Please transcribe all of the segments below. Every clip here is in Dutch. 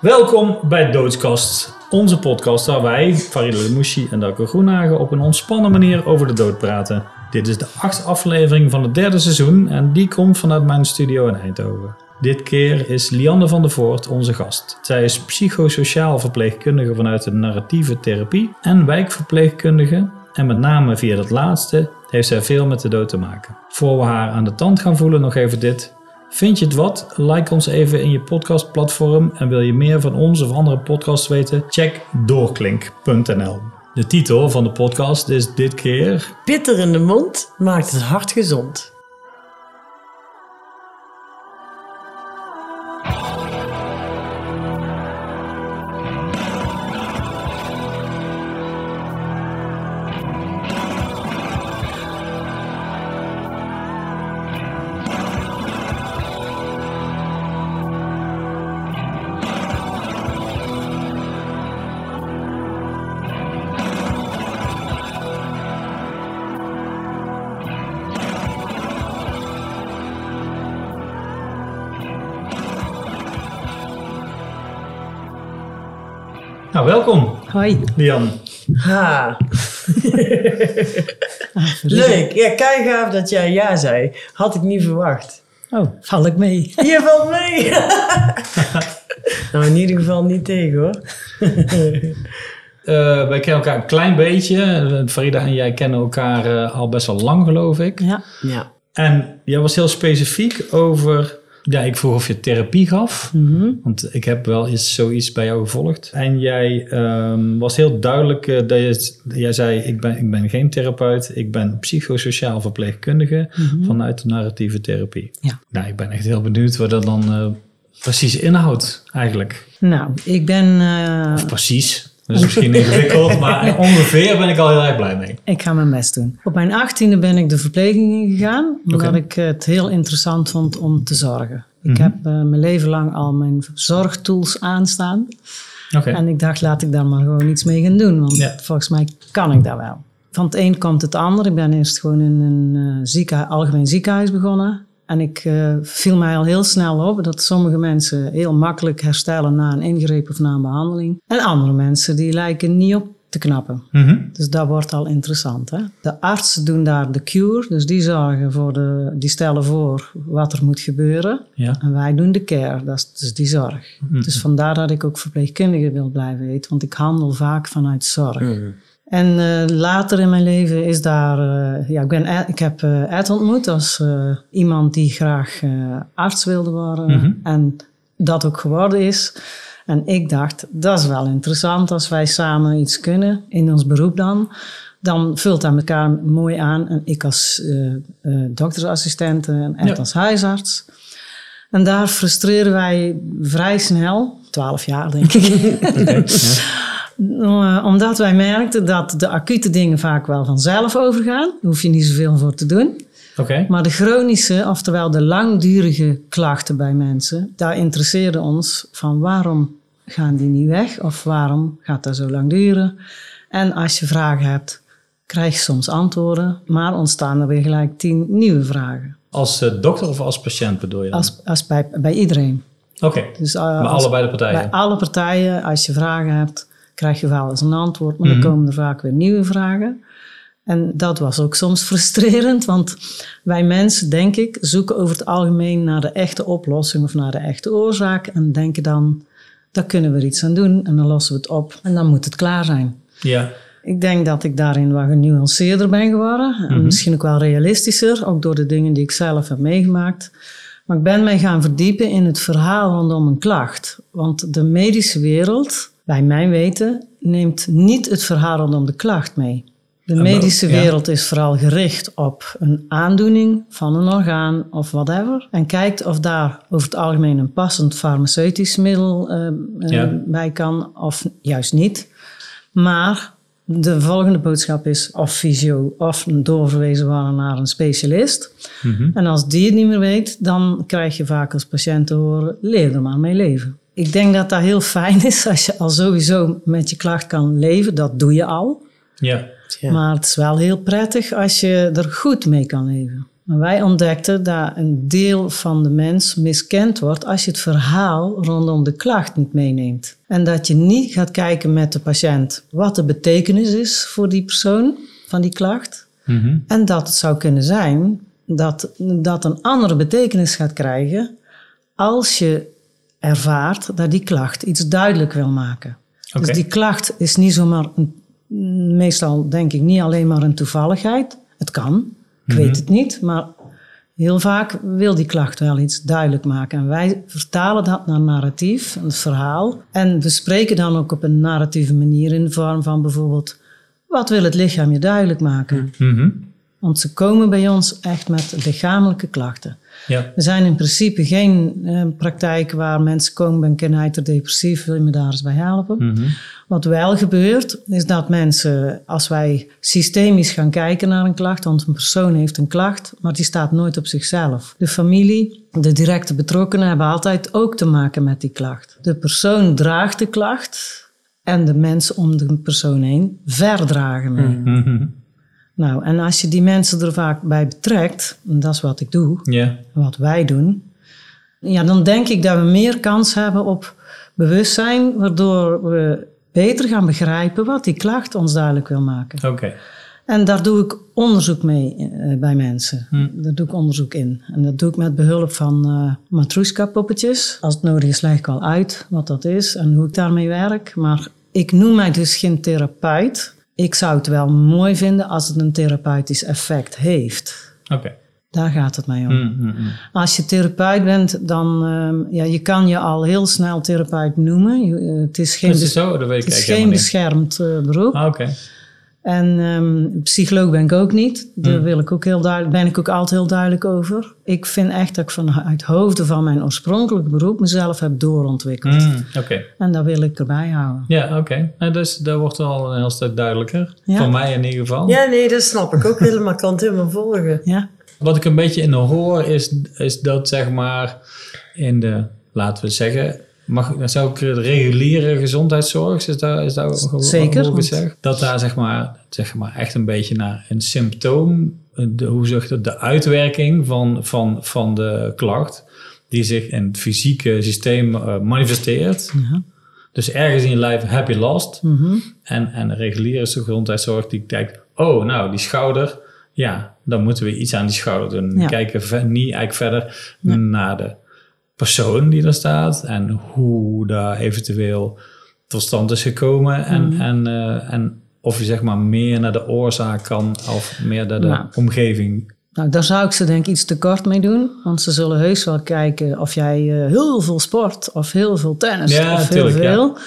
Welkom bij Doodskast, onze podcast waar wij, Farida Lemouchi en Darko Groenhagen, op een ontspannen manier over de dood praten. Dit is de achtste aflevering van het derde seizoen en die komt vanuit mijn studio in Eindhoven. Dit keer is Lianne van der Voort onze gast. Zij is psychosociaal verpleegkundige vanuit de narratieve therapie en wijkverpleegkundige. En met name via dat laatste heeft zij veel met de dood te maken. Voor we haar aan de tand gaan voelen, nog even dit. Vind je het wat? Like ons even in je podcastplatform. En wil je meer van ons of andere podcasts weten? Check doorklink.nl. De titel van de podcast is dit keer Bitter in de mond maakt het hart gezond. Hoi. Lian. Ha. Leuk. Ja, kei gaaf dat jij ja zei. Had ik niet verwacht. Oh, val ik mee? Je valt mee. nou, in ieder geval niet tegen hoor. Eh, wij kennen elkaar een klein beetje. Farida en jij kennen elkaar eh, al best wel lang, geloof ik. Ja. Ja. En jij was heel specifiek over... Ja, ik vroeg of je therapie gaf. Mhm. Want ik heb wel eens zoiets bij jou gevolgd. En jij ehm, was heel duidelijk eh, dat je, jij zei: ik ben, ik ben geen therapeut, ik ben psychosociaal verpleegkundige vanuit de narratieve therapie. Mhm. Ja. Nou, ik ben echt heel benieuwd wat dat dan eh, precies inhoudt, eigenlijk. Nou, ik ben... eh, Of precies. Dat is misschien ingewikkeld, maar ongeveer ben ik al heel erg blij mee. ik ga mijn best doen. Op mijn achttiende ben ik de verpleging ingegaan. Omdat Oké. ik het heel interessant vond om te zorgen. Ik Mhm. heb eh, mijn leven lang al mijn zorgtools aanstaan. En ik dacht, laat ik daar maar gewoon iets mee gaan doen. Want Ja. volgens mij kan ik dat wel. Van het een komt het ander. Ik ben eerst gewoon in een eh, ziekenhuis, algemeen ziekenhuis begonnen. En ik eh, viel mij al heel snel op dat sommige mensen heel makkelijk herstellen na een ingreep of na een behandeling. En andere mensen die lijken niet op te knappen. Mhm. Dus dat wordt al interessant. Hè? De artsen doen daar de cure, dus die zorgen voor de, die stellen voor wat er moet gebeuren. Ja. En wij doen de care, dat is dus die zorg. Mhm. Dus vandaar dat ik ook verpleegkundige wil blijven weten, want ik handel vaak vanuit zorg. En eh, later in mijn leven is daar, eh, ja, ik, ben, Ed- ik heb eh, Ed ontmoet als iemand die graag arts wilde worden Mhm. en dat ook geworden is. En ik dacht, dat is wel interessant als wij samen iets kunnen, in ons beroep dan. Dan vult dat elkaar mooi aan. En ik als doktersassistent en Ed Ja. als huisarts. En daar frustreren wij vrij snel, twaalf jaar denk ik. Ja. Eh, Omdat wij merkten dat de acute dingen vaak wel vanzelf overgaan. Daar hoef je niet zoveel voor te doen. Maar de chronische, oftewel de langdurige klachten bij mensen, daar interesseerde ons van waarom gaan die niet weg of waarom gaat dat zo lang duren. En als je vragen hebt, krijg je soms antwoorden, maar ontstaan er weer gelijk tien nieuwe vragen. Als eh, dokter of als patiënt bedoel je dan? Als, als bij, bij iedereen. Oké, Dus, uh, bij als- allebei de partijen. Bij alle partijen, als je vragen hebt, krijg je wel eens een antwoord, maar dan Mhm. komen er vaak weer nieuwe vragen. En dat was ook soms frustrerend, want wij mensen, denk ik, zoeken over het algemeen naar de echte oplossing of naar de echte oorzaak en denken dan, daar kunnen we iets aan doen en dan lossen we het op en dan moet het klaar zijn. Ja. Ik denk dat ik daarin wat genuanceerder ben geworden. En Mhm. misschien ook wel realistischer, ook door de dingen die ik zelf heb meegemaakt. Maar ik ben mij gaan verdiepen in het verhaal rondom een klacht. Want de medische wereld, bij mijn weten, neemt niet het verhaal rondom de klacht mee. De medische wereld is vooral gericht op een aandoening van een orgaan of whatever. En kijkt of daar over het algemeen een passend farmaceutisch middel eh, eh, bij kan of juist niet. Maar de volgende boodschap is of fysio of doorverwezen worden naar een specialist. Mhm. En als die het niet meer weet, dan krijg je vaak als patiënt te horen, leer er maar mee leven. Ik denk dat dat heel fijn is als je al sowieso met je klacht kan leven. Dat doe je al. Ja. Ja. Maar het is wel heel prettig als je er goed mee kan leven. Maar wij ontdekten dat een deel van de mens miskend wordt als je het verhaal rondom de klacht niet meeneemt. En dat je niet gaat kijken met de patiënt wat de betekenis is voor die persoon van die klacht. Mhm. En dat het zou kunnen zijn dat dat een andere betekenis gaat krijgen als je ervaart dat die klacht iets duidelijk wil maken. Dus die klacht is niet zomaar, een, meestal denk ik niet alleen maar een toevalligheid. Het kan, ik weet het niet, maar heel vaak wil die klacht wel iets duidelijk maken. En wij vertalen dat naar narratief, een verhaal. En we spreken dan ook op een narratieve manier in de vorm van bijvoorbeeld, wat wil het lichaam je duidelijk maken? Mhm. Want ze komen bij ons echt met lichamelijke klachten. Ja. Er zijn in principe geen eh, praktijken waar mensen komen, ben knijterdepressief, wil je me daar eens bij helpen? Mhm. Wat wel gebeurt, is dat mensen, als wij systemisch gaan kijken naar een klacht, want een persoon heeft een klacht, maar die staat nooit op zichzelf. De familie, de directe betrokkenen hebben altijd ook te maken met die klacht. De persoon draagt de klacht en de mensen om de persoon heen verdragen mee. Mhm. Nou, en als je die mensen er vaak bij betrekt, en dat is wat ik doe, wat wij doen, ja, dan denk ik dat we meer kans hebben op bewustzijn, waardoor we beter gaan begrijpen wat die klacht ons duidelijk wil maken. Oké. En daar doe ik onderzoek mee eh, bij mensen. Daar doe ik onderzoek in. En dat doe ik met behulp van eh Matrushka-poppetjes. Als het nodig is, leg ik wel uit wat dat is en hoe ik daarmee werk. Maar ik noem mij dus geen therapeut. Ik zou het wel mooi vinden als het een therapeutisch effect heeft. Oké. Daar gaat het mij om. Mhm, mhm. Als je therapeut bent, dan ehm, ja, je kan je al heel snel therapeut noemen. Je- eh, het is geen, zo? Het is beschermd eh, beroep. Ah, Oké. En ehm, psycholoog ben ik ook niet. Daar wil ik ook heel duidelijk, ben ik ook altijd heel duidelijk over. Ik vind echt dat ik vanuit hoofden van mijn oorspronkelijk beroep mezelf heb doorontwikkeld. Oké. En dat wil ik erbij houden. Ja, oké. Nou, dus dat wordt al een heel stuk duidelijker. Ja. Voor mij in ieder geval. Ja, nee, dat snap ik ook helemaal. Ik kan het helemaal volgen. Ja, Wat ik een beetje in hoor is, is dat zeg maar in de, laten we zeggen, mag, zou ik het reguliere gezondheidszorg, is daar, is daar Zeker, zeg? Dat daar zeg maar, zeg maar echt een beetje naar een symptoom, de, hoe zeg je dat, de uitwerking van, van, van de klacht, die zich in het fysieke systeem eh, manifesteert. Ja. Dus ergens in je lijf heb je last. Mhm. En, en de reguliere gezondheidszorg die kijkt, oh nou die schouder, ja, dan moeten we iets aan die schouder doen. Ja. We kijken niet eigenlijk verder naar de persoon die er staat en hoe daar eventueel tot stand is gekomen en, Mhm. en, eh, en of je zeg maar meer naar de oorzaak kan of meer naar de Nou. omgeving. Nou, daar zou ik ze denk ik iets te kort mee doen. Want ze zullen heus wel kijken of jij eh, heel veel sport of heel veel tennis Ja, of tuurlijk, heel ja. veel.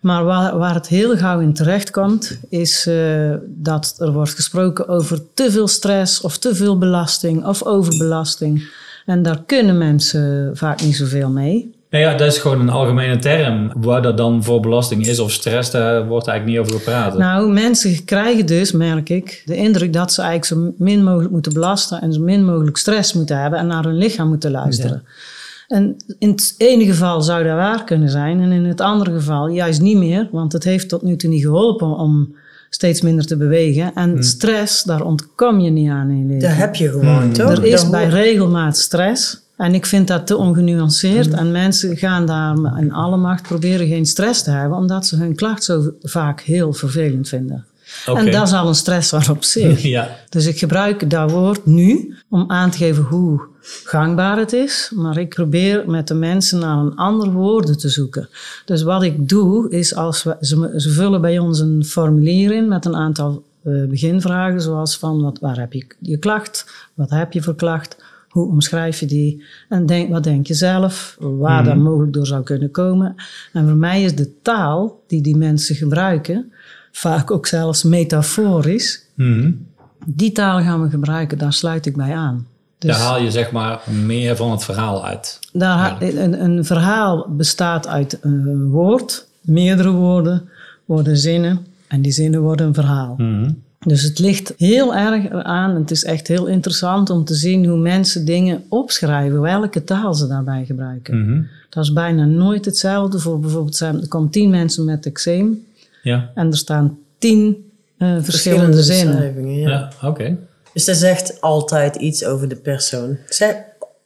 Maar waar, waar het heel gauw in terecht komt, is eh, dat er wordt gesproken over te veel stress of te veel belasting of overbelasting. En daar kunnen mensen vaak niet zoveel mee. Nou ja, dat is gewoon een algemene term. Waar dat dan voor belasting is of stress, daar wordt eigenlijk niet over gepraat. Nou, mensen krijgen dus, merk ik, de indruk dat ze eigenlijk zo min mogelijk moeten belasten en zo min mogelijk stress moeten hebben en naar hun lichaam moeten luisteren. En in het ene geval zou dat waar kunnen zijn en in het andere geval juist niet meer, want het heeft tot nu toe niet geholpen om steeds minder te bewegen. En stress, daar ontkom je niet aan in je leven. Dat heb je gewoon, toch? Er is Dat bij hoort- regelmaat stress. En ik vind dat te ongenuanceerd. En mensen gaan daar in alle macht proberen geen stress te hebben, omdat ze hun klacht zo vaak heel vervelend vinden. Oké. En dat is al een stressor op zich. Ja, Dus ik gebruik dat woord nu om aan te geven hoe gangbaar het is. Maar ik probeer met de mensen naar een ander woorden te zoeken. Dus wat ik doe, is als we, ze, ze vullen bij ons een formulier in met een aantal eh, beginvragen. Zoals van wat, waar heb je je klacht? Wat heb je voor klacht? Hoe omschrijf je die? En denk, wat denk je zelf? Waar dat mogelijk door zou kunnen komen? En voor mij is de taal die die mensen gebruiken, vaak ook zelfs metaforisch, Mhm. die taal gaan we gebruiken, daar sluit ik bij aan. Dus daar haal je zeg maar meer van het verhaal uit. daar, een, een verhaal bestaat uit een woord, meerdere woorden, worden zinnen en die zinnen worden een verhaal. Mhm. Dus het ligt heel erg aan. Het is echt heel interessant om te zien hoe mensen dingen opschrijven, welke taal ze daarbij gebruiken. Mhm. Dat is bijna nooit hetzelfde. Voor bijvoorbeeld, zijn- er komen tien mensen met eczeem Ja, en er staan tien eh, verschillende zinnen. beschrijvingen, ja. ja. oké. Dus dat zegt altijd iets over de persoon. Zeg,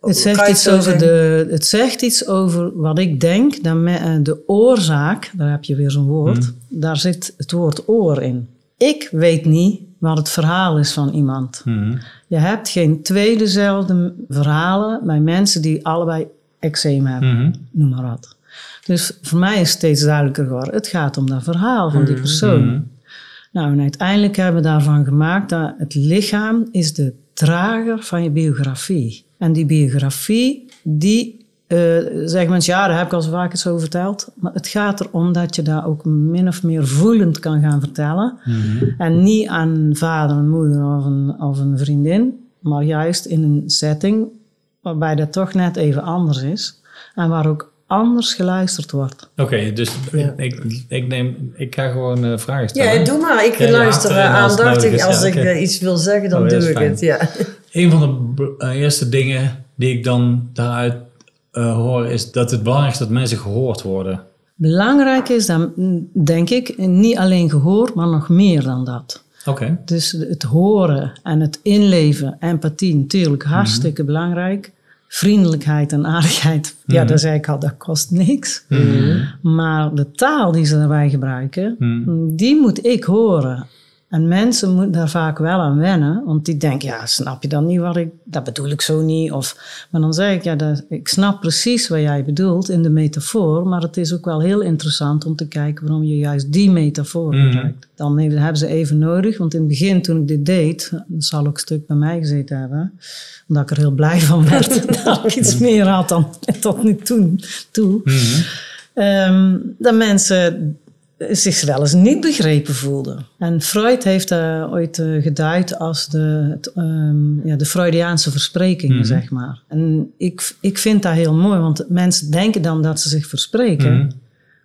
Het zegt, iets over zeggen? de, het zegt iets over wat ik denk. Dat me- eh, de oorzaak, daar heb je weer zo'n woord, daar zit het woord oor in. Ik weet niet wat het verhaal is van iemand. Mhm. Je hebt geen twee dezelfde verhalen bij mensen die allebei eczeem hebben, Mhm. noem maar wat. Dus voor mij is steeds duidelijker geworden, het gaat om dat verhaal van die persoon. Mhm. Nou, en uiteindelijk hebben we daarvan gemaakt dat het lichaam is de drager van je biografie. En die biografie, die eh zeggen mensen, ja, daar heb ik al zo vaak eens over verteld. Maar het gaat erom dat je dat ook min of meer voelend kan gaan vertellen. En niet aan vader, een moeder of een, of een vriendin, maar juist in een setting waarbij dat toch net even anders is. En waar ook anders geluisterd wordt. Oké, dus Ja. ik, ik, neem, ik ga gewoon eh, vragen stellen. Ja, doe maar. Ik Ja, luister als het aandachtig. Als Ja, ik eh, iets wil zeggen, dan Oh, doe ik fijn. het. Ja. Een van de eh, eerste dingen die ik dan daaruit eh, hoor is dat het belangrijk is dat mensen gehoord worden. Belangrijk is dan, mm, denk ik, niet alleen gehoor, maar nog meer dan dat. Oké. Dus het horen en het inleven, empathie, natuurlijk hartstikke belangrijk. Vriendelijkheid en aardigheid, ja, dat zei ik al, dat kost niks. Maar de taal die ze daarbij gebruiken, die moet ik horen. En mensen moeten daar vaak wel aan wennen, want die denken, ja, snap je dan niet wat ik, dat bedoel ik zo niet. Of, maar dan zeg ik, ja, dat, ik snap precies wat jij bedoelt in de metafoor, maar het is ook wel heel interessant om te kijken waarom je juist die metafoor gebruikt. Dan hebben ze even nodig, want in het begin toen ik dit deed, dat zal ook een stuk bij mij gezeten hebben, omdat ik er heel blij van werd dat ik iets meer had dan tot nu toe. toe. Ehm, dat mensen zich wel eens niet begrepen voelden. En Freud heeft dat ooit eh, geduid als de, het, ehm, ja, de Freudiaanse versprekingen, zeg maar. En ik, ik vind dat heel mooi, want mensen denken dan dat ze zich verspreken.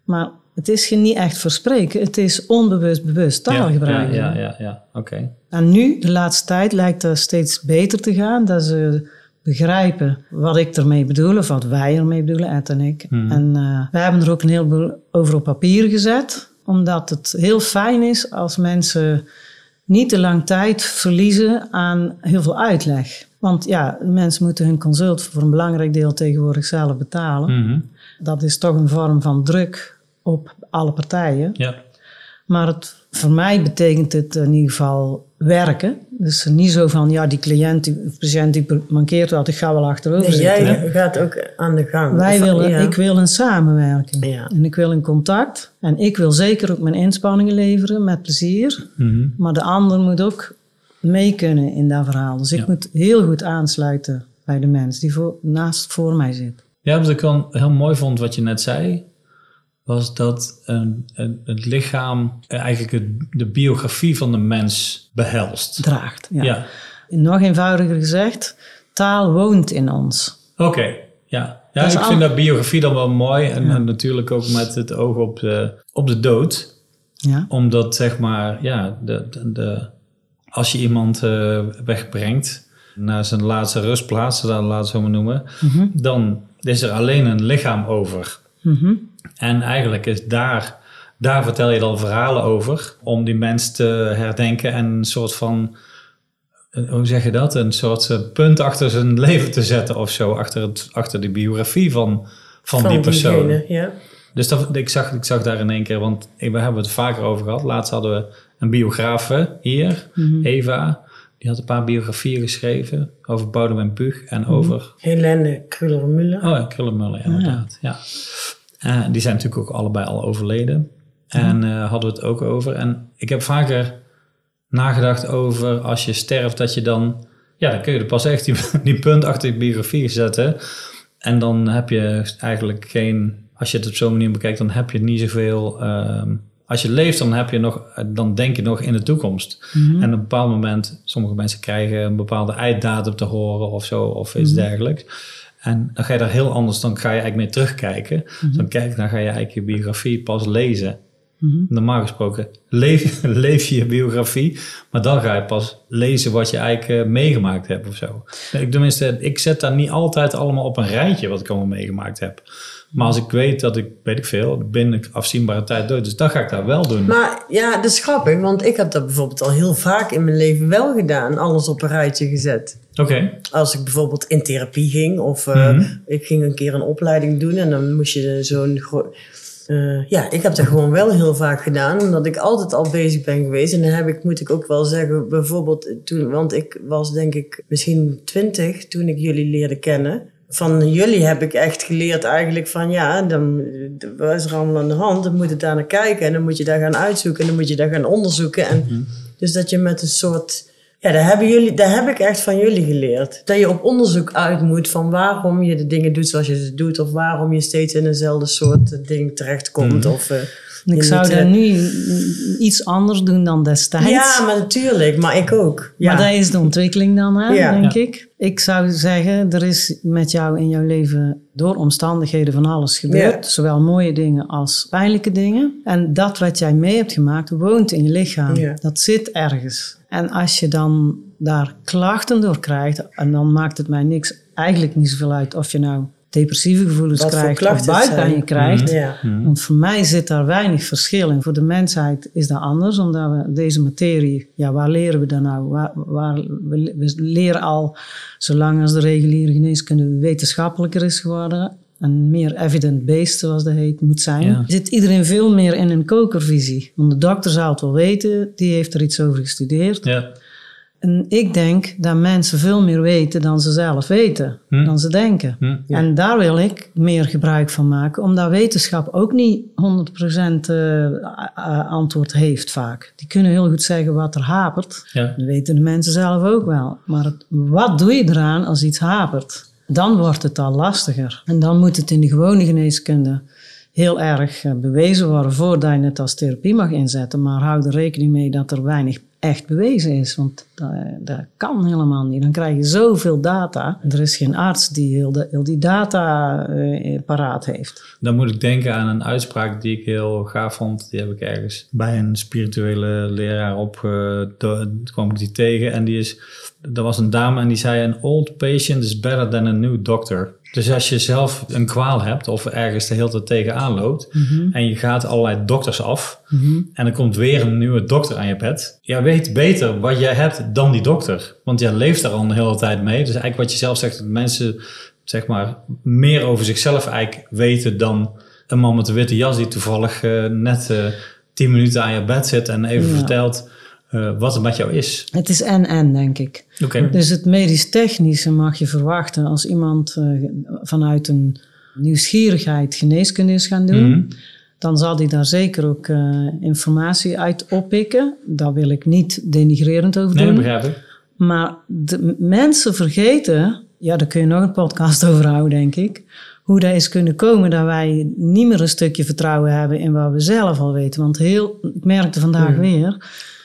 Maar het is niet echt verspreken, het is onbewust bewust taal ja. Ja, ja, ja, ja. oké. En nu, de laatste tijd, lijkt het steeds beter te gaan. Dat ze begrijpen wat ik ermee bedoel, of wat wij ermee bedoelen, Ed en ik. En eh, wij hebben er ook een heleboel over op papier gezet. Omdat het heel fijn is als mensen niet te lang tijd verliezen aan heel veel uitleg. Want ja, mensen moeten hun consult voor een belangrijk deel tegenwoordig zelf betalen. Mhm. Dat is toch een vorm van druk op alle partijen. Ja. Maar het, voor mij betekent het in ieder geval werken. Dus niet zo van, ja, die cliënt, die patiënt, die mankeert wat, ik ga wel achterover Nee, zitten. jij gaat ook aan de gang. Wij Of- willen, ja. ik wil een samenwerking. Ja. En ik wil een contact. En ik wil zeker ook mijn inspanningen leveren met plezier. Mhm. Maar de ander moet ook mee kunnen in dat verhaal. Dus ik Ja. moet heel goed aansluiten bij de mens die voor, naast voor mij zit. Ja, wat ik dan heel mooi vond wat je net zei, was dat een, een- het lichaam eigenlijk het- de biografie van de mens behelst. Draagt. Ja. Ja, Nog eenvoudiger gezegd, taal woont in ons. oké. Ja, ja ik vind dat biografie dan wel mooi en, en natuurlijk ook met het oog op de, op de dood. Ja. Omdat zeg maar, ja, de, de, de- als je iemand eh, wegbrengt naar zijn laatste rustplaats, laten we het zo maar noemen, dan is er alleen een lichaam over. Mhm. En eigenlijk is daar, daar vertel je dan verhalen over om die mens te herdenken en een soort van, eh, hoe zeg je dat, een soort punt achter zijn leven te zetten of zo, achter, het, achter de biografie van, van, die persoon. diegene, ja. Dus dat, ik, zag, ik zag daar in één keer, want we hebben het vaker over gehad. Laatst hadden we een biografe hier, Eva. Die had een paar biografieën geschreven over Boudewijn Puug en over... Helene Kruller-Müller. Oh ja, Krullenmuller, inderdaad. Ja. Eh, die zijn natuurlijk ook allebei al overleden. En eh, hadden we het ook over. En ik heb vaker nagedacht over als je sterft, dat je dan... Ja, dan kun je er pas echt die, die punt achter je biografie zetten. En dan heb je eigenlijk geen... Als je het op zo'n manier bekijkt, dan heb je niet zoveel... ehm, als je leeft, dan, heb je nog, dan denk je nog in de toekomst. En op een bepaald moment, sommige mensen krijgen een bepaalde einddatum te horen of zo, of iets dergelijks. En dan ga je daar heel anders, dan ga je eigenlijk mee terugkijken. Dan, kijk, dan ga je eigenlijk je biografie pas lezen. Normaal gesproken leef, leef je je biografie, maar dan ga je pas lezen wat je eigenlijk eh, meegemaakt hebt of zo. Ik, tenminste, ik zet daar niet altijd allemaal op een rijtje wat ik allemaal meegemaakt heb. Maar als ik weet dat ik, weet ik veel, binnen afzienbare tijd dood, dus dan ga ik dat wel doen. Maar ja, dat is grappig, want ik heb dat bijvoorbeeld al heel vaak in mijn leven wel gedaan. Alles op een rijtje gezet. Oké, Als ik bijvoorbeeld in therapie ging of eh, Mhm. ik ging een keer een opleiding doen en dan moest je zo'n... eh, ja, ik heb dat gewoon wel heel vaak gedaan, omdat ik altijd al bezig ben geweest. En dan heb ik, moet ik ook wel zeggen, bijvoorbeeld toen, want ik was denk ik misschien twintig toen ik jullie leerde kennen. Van jullie heb ik echt geleerd eigenlijk van ja, dan wat is er allemaal aan de hand? Dan moet je daar naar kijken en dan moet je daar gaan uitzoeken en dan moet je daar gaan onderzoeken. En dus dat je met een soort ja, daar hebben jullie, daar heb ik echt van jullie geleerd. Dat je op onderzoek uit moet van waarom je de dingen doet zoals je ze doet. Of waarom je steeds in eenzelfde soort eh, ding terechtkomt. Of, eh, Ik zou dat eh, nu iets anders doen dan destijds. Ja, maar natuurlijk. Maar ik ook. Ja. Maar dat is de ontwikkeling dan, hè, Ja. denk Ja. ik. Ik zou zeggen, er is met jou in jouw leven door omstandigheden van alles gebeurd. Ja. Zowel mooie dingen als pijnlijke dingen. En dat wat jij mee hebt gemaakt, woont in je lichaam. Ja. Dat zit ergens. En als je dan daar klachten door krijgt, en dan maakt het mij niks, eigenlijk niet zoveel uit of je nou depressieve gevoelens Wat krijgt of buikpijn je krijgt. Ja. Want voor mij zit daar weinig verschil in. Voor de mensheid is dat anders, omdat we deze materie, ja, waar leren we dan nou? Waar, waar, we, we leren al, zolang als de reguliere geneeskunde wetenschappelijker is geworden en meer evidence-based, zoals dat heet, moet zijn, Ja. zit iedereen veel meer in een kokervisie. Want de dokter zou het wel weten, die heeft er iets over gestudeerd. ja. En ik denk dat mensen veel meer weten dan ze zelf weten, Hm. dan ze denken. Hm. En daar wil ik meer gebruik van maken, omdat wetenschap ook niet 100% eh, antwoord heeft vaak. Die kunnen heel goed zeggen wat er hapert. ja. Dat weten de mensen zelf ook wel. Maar het- wat doe je eraan als iets hapert? Dan wordt het al lastiger. En dan moet het in de gewone geneeskunde heel erg eh, bewezen worden voordat je het als therapie mag inzetten. Maar hou er rekening mee dat er weinig echt bewezen is. Want dat, kan helemaal niet. Dan krijg je zoveel data. Er is geen arts die heel, die data eh, paraat heeft. Dan moet ik denken aan een uitspraak die ik heel gaaf vond. Die heb ik ergens bij een spirituele leraar op. do- kwam ik die tegen. En die is. Er was een dame en die zei: An old patient is better than a new doctor. Dus als je zelf een kwaal hebt of ergens de hele tijd tegenaan loopt. en je gaat allerlei dokters af. en er komt weer een nieuwe dokter aan je bed. Ja, weet beter wat jij hebt dan die dokter. Want jij leeft daar al een hele tijd mee. Dus eigenlijk wat je zelf zegt, dat mensen zeg maar, meer over zichzelf eigenlijk weten dan een man met een witte jas die toevallig eh, net eh, tien minuten aan je bed zit en even Ja. vertelt eh, wat er met jou is. Het is en-en, denk ik. Oké. Dus het medisch-technische mag je verwachten als iemand eh, vanuit een nieuwsgierigheid geneeskunde is gaan doen. Mhm. Dan zal hij daar zeker ook eh, informatie uit oppikken. Daar wil ik niet denigrerend over Nee, doen. dat begrijp ik. Maar de mensen vergeten, ja, daar kun je nog een podcast over houden, denk ik. Hoe dat is kunnen komen dat wij niet meer een stukje vertrouwen hebben in wat we zelf al weten. Want heel, ik merkte vandaag weer.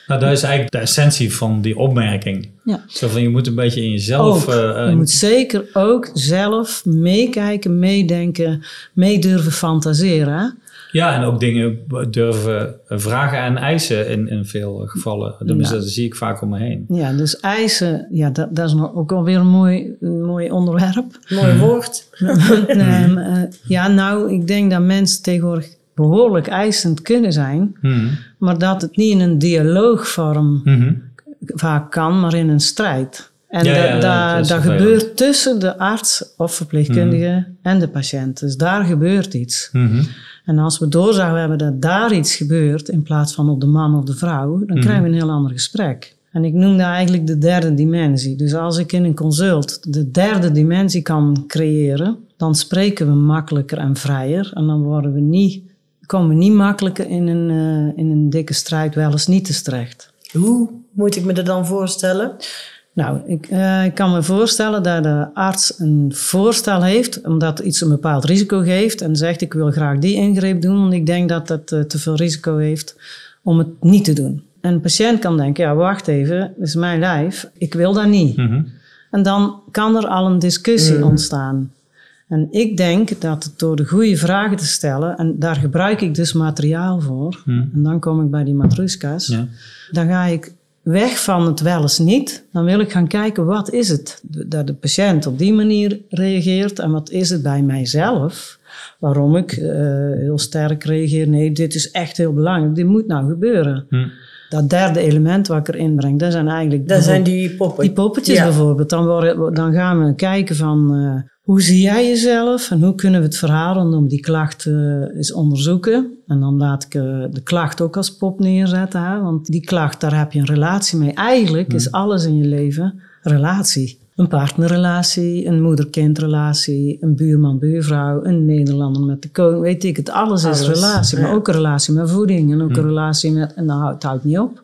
Nou, dat is eigenlijk de essentie van die opmerking. Ja. Zo van, je moet een beetje in jezelf... Ook. eh, eh, je moet zeker ook zelf meekijken, meedenken, mee durven fantaseren. Ja, en ook dingen durven vragen en eisen in, in veel gevallen. Dus Ja. dat zie ik vaak om me heen. Ja, dus eisen, ja, dat, dat is nog ook alweer een mooi, een mooi onderwerp. Mooi woord. Ehm, eh, ja, nou, ik denk dat mensen tegenwoordig behoorlijk eisend kunnen zijn, Mhm. maar dat het niet in een dialoogvorm Mhm. vaak kan, maar in een strijd. En Ja, ja, dat dat gebeurt tussen de arts of verpleegkundige en de patiënt. Dus daar gebeurt iets. En als we door zouden hebben dat daar iets gebeurt, in plaats van op de man of de vrouw, dan krijgen we een heel ander gesprek. En ik noem dat eigenlijk de derde dimensie. Dus als ik in een consult de derde dimensie kan creëren, dan spreken we makkelijker en vrijer. En dan worden we niet, komen we niet makkelijker in een, eh, in een dikke strijd wel eens niet terecht. Hoe moet ik me dat dan voorstellen? Nou, ik, eh, ik kan me voorstellen dat de arts een voorstel heeft, omdat iets een bepaald risico geeft en zegt ik wil graag die ingreep doen, want ik denk dat dat eh, te veel risico heeft om het niet te doen. En een patiënt kan denken, ja wacht even, dit is mijn lijf, ik wil dat niet. Mhm. En dan kan er al een discussie ontstaan. En ik denk dat het door de goede vragen te stellen, en daar gebruik ik dus materiaal voor, en dan kom ik bij die matruska's, Ja. dan ga ik weg van het wel eens niet. Dan wil ik gaan kijken, wat is het dat de patiënt op die manier reageert en wat is het bij mijzelf? Waarom ik eh, heel sterk reageer, nee, dit is echt heel belangrijk, dit moet nou gebeuren. Hm. Dat derde element wat ik erin breng, dat zijn eigenlijk Dat zijn die poppen. die poppetjes Ja. bijvoorbeeld. Dan, worden, dan gaan we kijken van eh, hoe zie jij jezelf en hoe kunnen we het verhaal rondom die klacht eh, eens onderzoeken. En dan laat ik eh, de klacht ook als pop neerzetten. Hè? Want die klacht, daar heb je een relatie mee. Eigenlijk is alles in je leven relatie. Een partnerrelatie, een moeder-kindrelatie, een buurman-buurvrouw, een Nederlander met de koning. Weet ik het, alles, is relatie. Maar ook een relatie met voeding en ook een relatie met... En houdt het houdt niet op.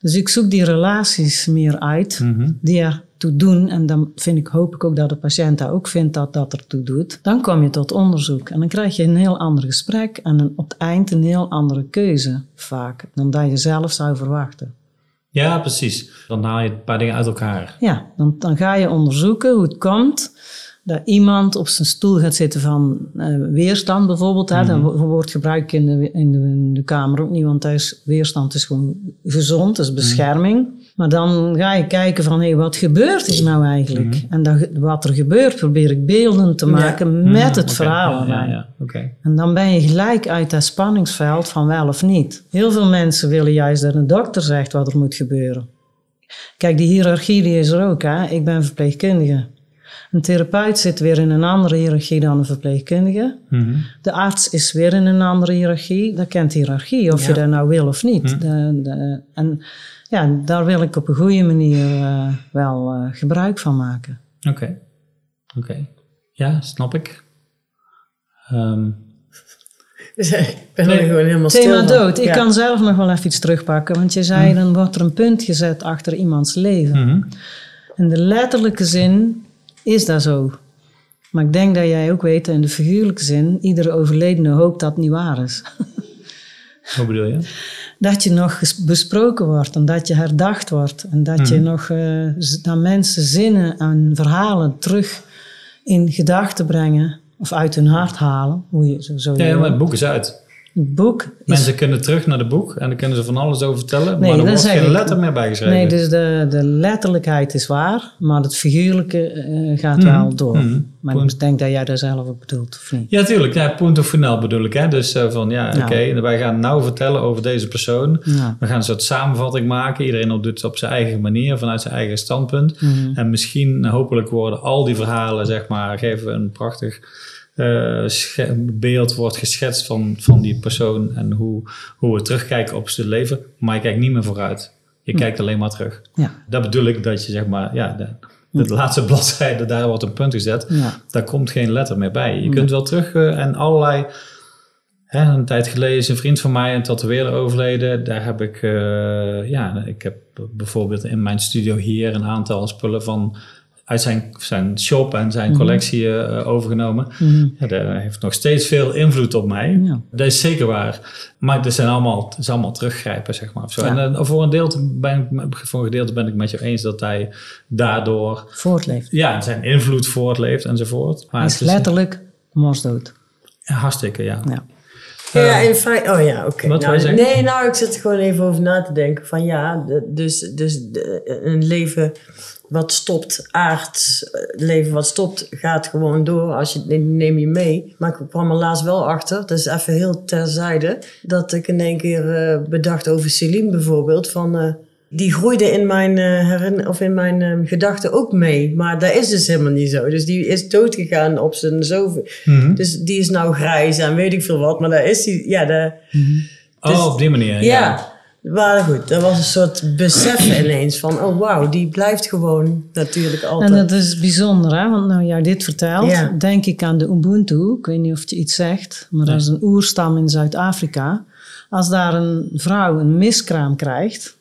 Dus ik zoek die relaties meer uit Mhm. die ertoe doen. En dan vind ik, hoop ik ook dat de patiënt dat ook vindt dat dat ertoe doet. Dan kom je tot onderzoek. En dan krijg je een heel ander gesprek en een, op het eind een heel andere keuze vaak. Dan dat je zelf zou verwachten. Ja, precies. Dan haal je een paar dingen uit elkaar. Ja, dan, dan ga je onderzoeken hoe het komt dat iemand op zijn stoel gaat zitten van eh, weerstand bijvoorbeeld. Hè. Dat wo- woord gebruik ik in de, in, de, in de kamer ook niet, want dat is, weerstand is gewoon gezond, is bescherming. Maar dan ga je kijken van, hé, wat gebeurt er nou eigenlijk? En dat, wat er gebeurt, probeer ik beelden te maken met het verhaal Ja, ja. En dan ben je gelijk uit dat spanningsveld van wel of niet. Heel veel mensen willen juist dat een dokter zegt wat er moet gebeuren. Kijk, die hiërarchie die is er ook. Hè? Ik ben verpleegkundige. Een therapeut zit weer in een andere hiërarchie dan een verpleegkundige. Mhm. De arts is weer in een andere hiërarchie. Dat kent hiërarchie, of je dat nou wil of niet. De, de, en ja, daar wil ik op een goede manier eh, wel eh, gebruik van maken. Oké. Oké. Ja, snap ik. Ehm, Dus, eh, ik ben Nee, er gewoon helemaal stil Thema van. dood. Ik Ja. kan zelf nog wel even iets terugpakken. Want je zei, dan wordt er een punt gezet achter iemands leven. mhm. In de letterlijke zin is dat zo. Maar ik denk dat jij ook weet, in de figuurlijke zin, iedere overledene hoopt dat het niet waar is. Hoe bedoel je? Dat je nog besproken wordt en dat je herdacht wordt. En dat je nog eh, z- dat mensen zinnen en verhalen terug in gedachten brengen. Of uit hun hart halen. Hoe je, zo, zo Ja, ja, maar het boek is uit. Boek is Mensen kunnen terug naar het boek en dan kunnen ze van alles over vertellen, Nee, maar er wordt geen letter meer bijgeschreven. Nee, dus de, de letterlijkheid is waar, maar het figuurlijke eh, gaat wel door. mhm. Maar ik denk dat jij daar zelf ook bedoelt, of niet? Ja, tuurlijk. Ja, punt of final bedoel ik. Hè? Dus eh, van ja, Ja. oké, wij gaan nou vertellen over deze persoon. Ja. We gaan een soort samenvatting maken. Iedereen doet het op zijn eigen manier, vanuit zijn eigen standpunt. Mhm. En misschien, eh, hopelijk worden al die verhalen, zeg maar, geven een prachtig eh, beeld, wordt geschetst van, van die persoon en hoe, hoe we terugkijken op zijn leven. Maar je kijkt niet meer vooruit. Je kijkt alleen maar terug. Ja. Dat bedoel ik dat je, zeg maar, ja, de, de laatste bladzijde, daar wordt een punt gezet. Ja. Daar komt geen letter meer bij. Je kunt wel terug eh, en allerlei. Hè, een tijd geleden is een vriend van mij, een tatoeëerder, overleden. Daar heb ik, eh, ja, ik heb bijvoorbeeld in mijn studio hier een aantal spullen van uit zijn, zijn shop en zijn collectie eh, overgenomen. Ja, dat heeft nog steeds veel invloed op mij. Ja. Dat is zeker waar. Maar het zijn allemaal, het is allemaal teruggrijpen, zeg maar. Of zo. Ja. En eh, voor, een gedeelte ben ik, voor een gedeelte ben ik met je eens dat hij daardoor Voortleeft. ja, zijn invloed voortleeft enzovoort. Maar Hij is het is letterlijk morsdood. hartstikke, ja. Ja. Ja, in feite. Oh ja, oké. Wat wou Nou, je zeggen? nee, nou, ik zit er gewoon even over na te denken. Van ja, dus, dus de- een leven wat stopt, aards eh, leven wat stopt, gaat gewoon door. Als je, neem je mee. Maar ik kwam er laatst wel achter, dat is even heel terzijde, dat ik in één keer eh, bedacht over Celine bijvoorbeeld. Van, eh, die groeide in mijn, herin- of in mijn eh, gedachten ook mee. Maar dat is dus helemaal niet zo. Dus die is doodgegaan op zijn zoveel. Mhm. Dus die is nou grijs en weet ik veel wat. Maar daar is die, ja, de, Oh, Dus- op die manier. ja. Maar goed, dat was een soort besef ineens van, oh wauw, die blijft gewoon natuurlijk altijd. En dat is bijzonder, hè? want nou jij dit vertelt, Ja. denk ik aan de Ubuntu. Ik weet niet of het je iets zegt, maar dat is een oerstam in Zuid-Afrika. Als daar een vrouw een miskraam krijgt,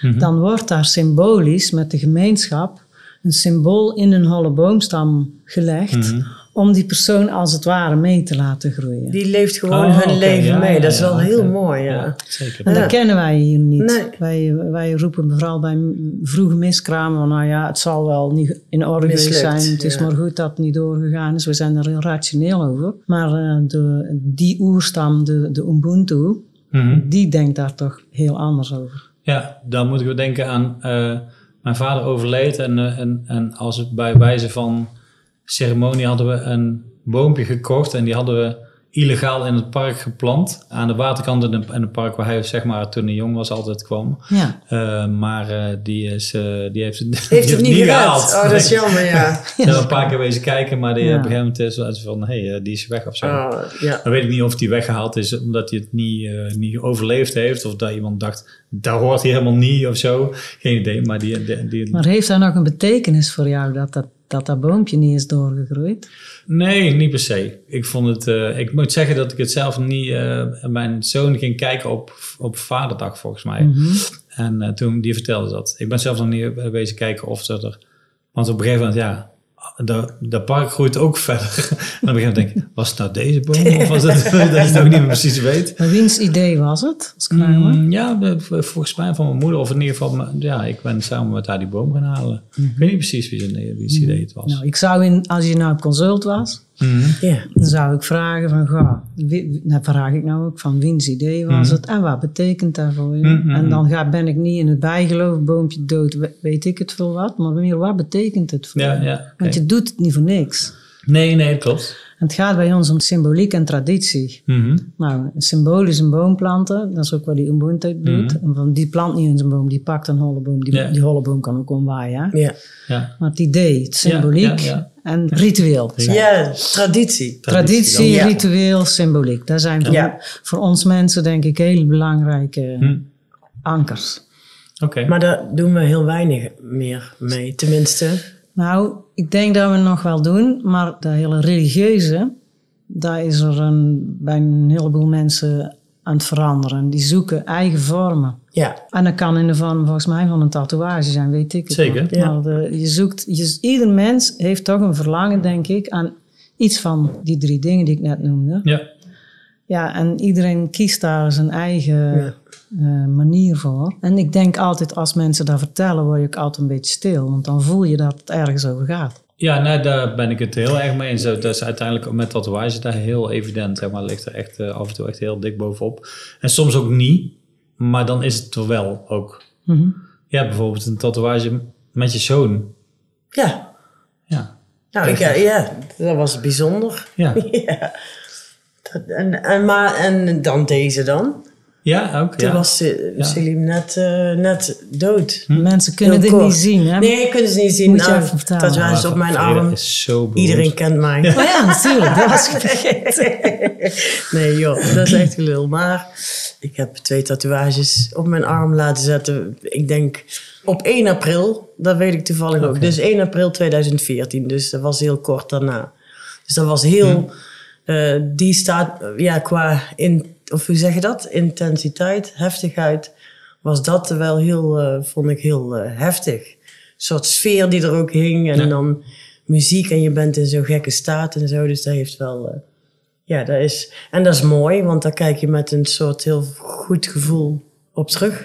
Mhm. dan wordt daar symbolisch met de gemeenschap een symbool in een holle boomstam gelegd. Mhm. Om die persoon als het ware mee te laten groeien. Die leeft gewoon Oh, hun leven ja, mee. ja, dat is ja, wel heel mooi, ja. zeker. En Ja. dat kennen wij hier niet. Nee. Wij, wij roepen vooral bij vroege miskramen van, nou ja, het zal wel niet in orde Mislukt, zijn. Het is maar goed dat het niet doorgegaan is. We zijn er heel rationeel over. Maar eh, de, die oerstam, de, de Ubuntu, Mhm. die denkt daar toch heel anders over. Ja, dan moeten we denken aan eh, mijn vader overleed en, eh, en, en als het bij wijze van ceremonie hadden we een boompje gekocht en die hadden we illegaal in het park geplant. Aan de waterkant in het, in het park waar hij zeg maar toen hij jong was altijd kwam. Ja. Eh, maar eh, die, is, eh, die heeft het, die Heeft het niet gehaald? Oh, dat is jammer, ja. Ze hebben een paar keer wezen kijken, maar die, Ja. op een gegeven moment is het van, hé, hey, die is weg of zo. Oh, ja. Dan weet ik niet of die weggehaald is omdat hij het niet, niet overleefd heeft. Of dat iemand dacht, daar hoort hij helemaal niet of zo. Geen idee, maar die... die, die- Maar heeft dat nog een betekenis voor jou dat dat, dat, dat boompje niet is doorgegroeid? Nee, niet per se. Ik vond het... eh, ik moet zeggen dat ik het zelf niet... eh, mijn zoon ging kijken op, op vaderdag volgens mij. En eh, toen die vertelde dat. Ik ben zelf nog niet bezig kijken of dat er... Want op een gegeven moment, ja... De park groeit ook verder. en op een gegeven moment denk ik, was het nou deze boom? Of was het dat je het ook niet meer precies weet? Maar wiens idee was het? Als kramer? Mm, ja, volgens mij van mijn moeder. Of in ieder geval, ja, ik ben samen met haar die boom gaan halen. Ik weet niet precies wie zijn wie zijn idee het was. Nou, ik zou in, als je nou op consult was, Mhm. Ja. dan zou ik vragen van, goh, wie, dat vraag ik nou ook, van wiens idee was het en wat betekent dat voor je? Mhm. En dan ga, ben ik niet in het bijgeloof, boompje dood, we- weet ik het veel wat, maar meer wat betekent het voor Ja, je? ja. Want je doet het niet voor niks. Nee, nee, klopt. En het gaat bij ons om symboliek en traditie. Mhm. Nou, symbolisch een boom planten, dat is ook wat die Ubuntu doet. En van, die plant niet in zijn boom, die pakt een holle boom. Die, Mhm. Ja. die holle boom kan ook omwaaien. Ja. Ja. Maar het idee, het symboliek ja, ja. en ritueel. ja, traditie. Traditie, ritueel, symboliek. Dat zijn voor, Ja. voor ons mensen denk ik hele belangrijke Hm. ankers. Oké. Maar daar doen we heel weinig meer mee. Tenminste, Nou, ik denk dat we het nog wel doen, maar dat hele religieuze, daar is er een, bij een heleboel mensen aan het veranderen. Die zoeken eigen vormen. ja. En dat kan in de vorm volgens mij van een tatoeage zijn, weet ik het Zeker, nog. ja. Maar de- je zoekt, je, ieder mens heeft toch een verlangen, denk ik, aan iets van die drie dingen die ik net noemde. Ja. Ja, en iedereen kiest daar zijn eigen eh, manier voor. En ik denk altijd, als mensen dat vertellen, word je ook altijd een beetje stil. Want dan voel je dat het ergens over gaat. Ja, nee, daar ben ik het heel erg mee eens. Dat is uiteindelijk met tatoeage daar heel evident. Zeg maar, ligt er echt eh, af en toe echt heel dik bovenop. En soms ook niet, maar dan is het er wel ook. Mhm. Ja, bijvoorbeeld een tatoeage met je zoon. Ja. Ja. Nou, ik, ja, ja, dat was bijzonder. Ja, ja. Dat- En, en, maar, en dan deze dan. Ja ook. Toen Ja. was uh, Selim net, eh, net dood. Mensen kunnen dit niet zien. Hè? Nee, kunnen ze niet zien. Moet je Nou, even vertellen. Dat was op mijn arm. is zo beroemd. Iedereen kent mij. Oh ja, natuurlijk. Dat was ik vergeten. nee joh, dat is echt gelul. Maar ik heb twee tatoeages op mijn arm laten zetten. Ik denk op 1 april, dat weet ik toevallig ook. Dus 1 april 2014, dus dat was heel kort daarna. Dus dat was heel, eh, die staat, ja, qua, in, of hoe zeg je dat? Intensiteit, heftigheid, was dat wel heel, eh, vond ik heel eh, heftig. Een soort sfeer die er ook hing en Ja. dan muziek en je bent in zo'n gekke staat en zo. Dus dat heeft wel, eh, ja, dat is, en dat is mooi, want daar kijk je met een soort heel goed gevoel op terug.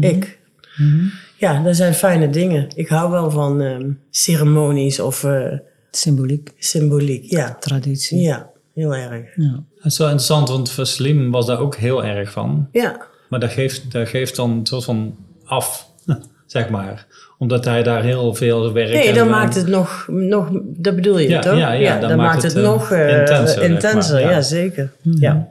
Ik. Ja, dat zijn fijne dingen. Ik hou wel van ehm, ceremonies of eh, Symboliek, symboliek. Ja. traditie. ja, heel erg. Ja. Het is wel interessant, want Slim was daar ook heel erg van. Ja, Maar dat geeft, dat geeft dan een soort van af, zeg maar. Omdat hij daar heel veel werk nee, en- dan maakt het nog, nog dat bedoel je Ja, toch? ja, ja, dan dan maakt het, het, eh, nog eh, intenser, zeg intenser. maar, ja. ja. zeker. Ja.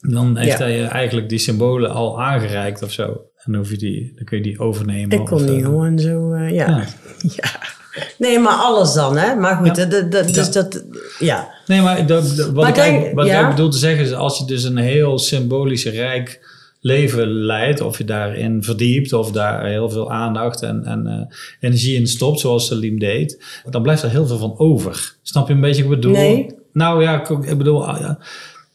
Dan heeft Ja. hij je eigenlijk die symbolen al aangereikt of zo. En dan, hoef je die, dan kun je die overnemen. Ik kon eh, gewoon zo, eh, ja. Ja. Nee, maar alles dan, hè? Maar goed, Ja. dat, dat, dus dat, ja. Nee, maar dat- dat- wat, Maar ik, wat ik ja. bedoel te zeggen is... als je dus een heel symbolisch rijk leven leidt... of je daarin verdiept of daar heel veel aandacht en, en eh, energie in stopt... zoals Salim deed, dan blijft er heel veel van over. Snap je een beetje wat ik bedoel? Nee. Nou ja, ik, ik bedoel... ah, ja,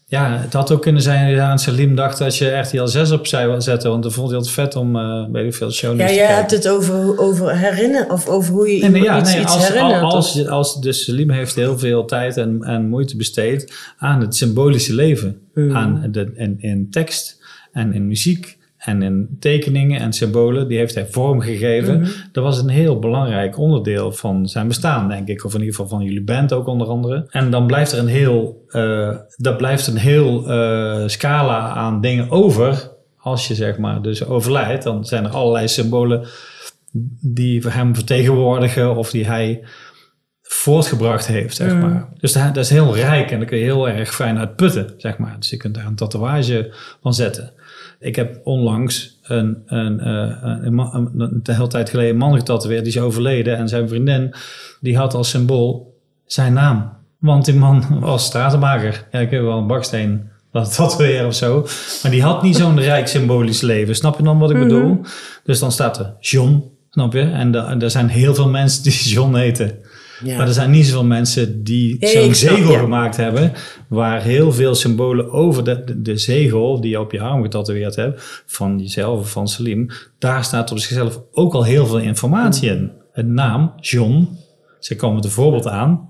Ja, het had ook kunnen zijn dat je aan Salim dacht dat je RTL 6 opzij wil zetten. Want dan vond hij het vet om, eh weet ik veel, show Ja, te jij hebt het over, over herinneren of over hoe je Nee, nee, ja, iets, nee, iets als, herinnert. als, dus Salim heeft heel veel tijd en, en moeite besteed aan het symbolische leven. Hmm. Aan de, in, in tekst en in muziek en in tekeningen en symbolen. Die heeft hij vormgegeven. Mhm. Dat was een heel belangrijk onderdeel van zijn bestaan, denk ik. Of in ieder geval van jullie band ook onder andere. En dan blijft er een heel, eh, dat blijft een heel eh, scala aan dingen over. Als je zeg maar dus overlijdt, dan zijn er allerlei symbolen die voor hem vertegenwoordigen of die hij voortgebracht heeft, zeg Mm. maar. Dus dat, dat is heel rijk en daar kun je heel erg fijn uit putten, zeg maar. Dus je kunt daar een tatoeage van zetten. Ik heb onlangs een, een, eh, een, een, een, hele tijd geleden een man getatoeëerd, die is overleden. En zijn vriendin, die had als symbool zijn naam. Want die man was stratenmaker. Ja, ik heb wel een baksteen laten tatoeëren of zo. Maar die had niet zo'n rijk symbolisch leven. Snap je dan wat ik bedoel? Dus dan staat er John, snap je? En er zijn heel veel mensen die John heten. Ja. Maar er zijn niet zoveel mensen die Nee, zo'n zegel ja. gemaakt hebben. Waar heel veel symbolen over de, de, de zegel die je op je arm getatoeëerd hebt. Van jezelf of van Salim. Daar staat op zichzelf ook al heel veel informatie in. Een naam, John. Ze komen er voorbeeld aan.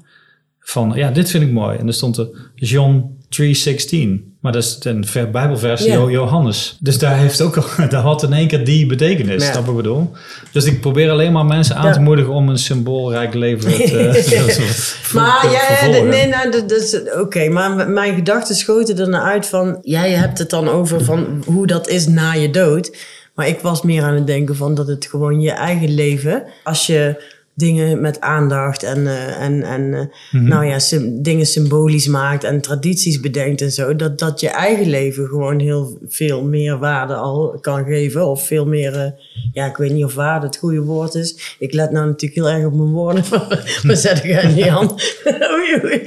Van ja, dit vind ik mooi. En er stond er John 316. Maar dat is een ver- Bijbelvers, Ja. Johannes. Dus daar heeft ook al, daar had in één keer die betekenis. Ja. Snap ik bedoel? Dus ik probeer alleen maar mensen aan te moedigen om een symboolrijk leven te, te Maar te ja, ja, nee, nou, dat, dat is oké. maar mijn gedachten schoten er naar uit van. Jij hebt het dan over van hoe dat is na je dood. Maar ik was meer aan het denken van dat het gewoon je eigen leven. Als je dingen met aandacht en, eh, en, en eh, Mhm. nou ja, dingen symbolisch maakt en tradities bedenkt en zo. Dat, dat je eigen leven gewoon heel veel meer waarde al kan geven. Of veel meer, eh, ja, ik weet niet of waarde het goede woord is. Ik let nou natuurlijk heel erg op mijn woorden. maar zet ik er niet aan.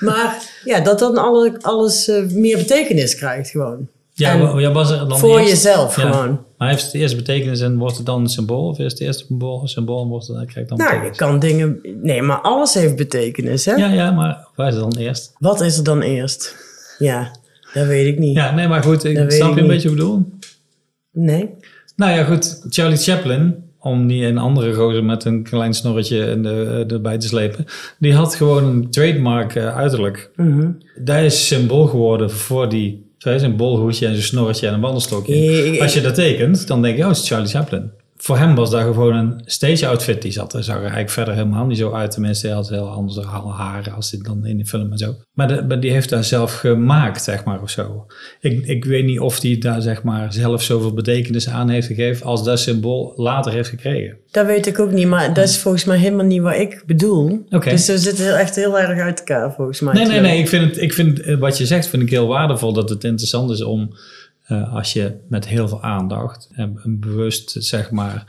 Maar ja, dat dan alle, alles meer betekenis krijgt gewoon. Ja, ja, was er dan voor eerst- jezelf ja. gewoon. Maar heeft het de eerste betekenis en wordt het dan een symbool? Of is het symbool een symbool en wordt het, krijgt dan Nou, je kan dingen... Nee, maar alles heeft betekenis, hè? Ja, ja, maar waar is het dan eerst? Wat is er dan eerst? Ja, dat weet ik niet. Ja, nee, maar goed, ik snap je een niet. beetje wat ik bedoel? Nee? Nou ja, goed. Charlie Chaplin, om niet een andere gozer met een klein snorretje in de, erbij te slepen, die had gewoon een trademark eh, uiterlijk. Mhm. Dat is symbool geworden voor die, zo is een bolhoedje en zo'n snorretje en een wandelstokje. Ik- Als je dat tekent, dan denk je, oh, het is Charlie Chaplin. Voor hem was daar gewoon een stage outfit. Die zat er, zag er eigenlijk verder helemaal niet zo uit. Tenminste, hij had heel anders haren als dit dan in de film en zo. Maar, de- maar die heeft daar zelf gemaakt, zeg maar, of zo. Ik, ik weet niet of die daar, zeg maar, zelf zoveel betekenis aan heeft gegeven... als dat symbool later heeft gekregen. Dat weet ik ook niet, maar dat is volgens mij helemaal niet wat ik bedoel. Oké. Dus we zitten echt heel erg uit elkaar, volgens mij. Nee, nee, nee. Ik vind, het, ik vind eh, wat je zegt vind ik heel waardevol. Dat het interessant is om, eh, als je met heel veel aandacht en, en bewust, zeg maar,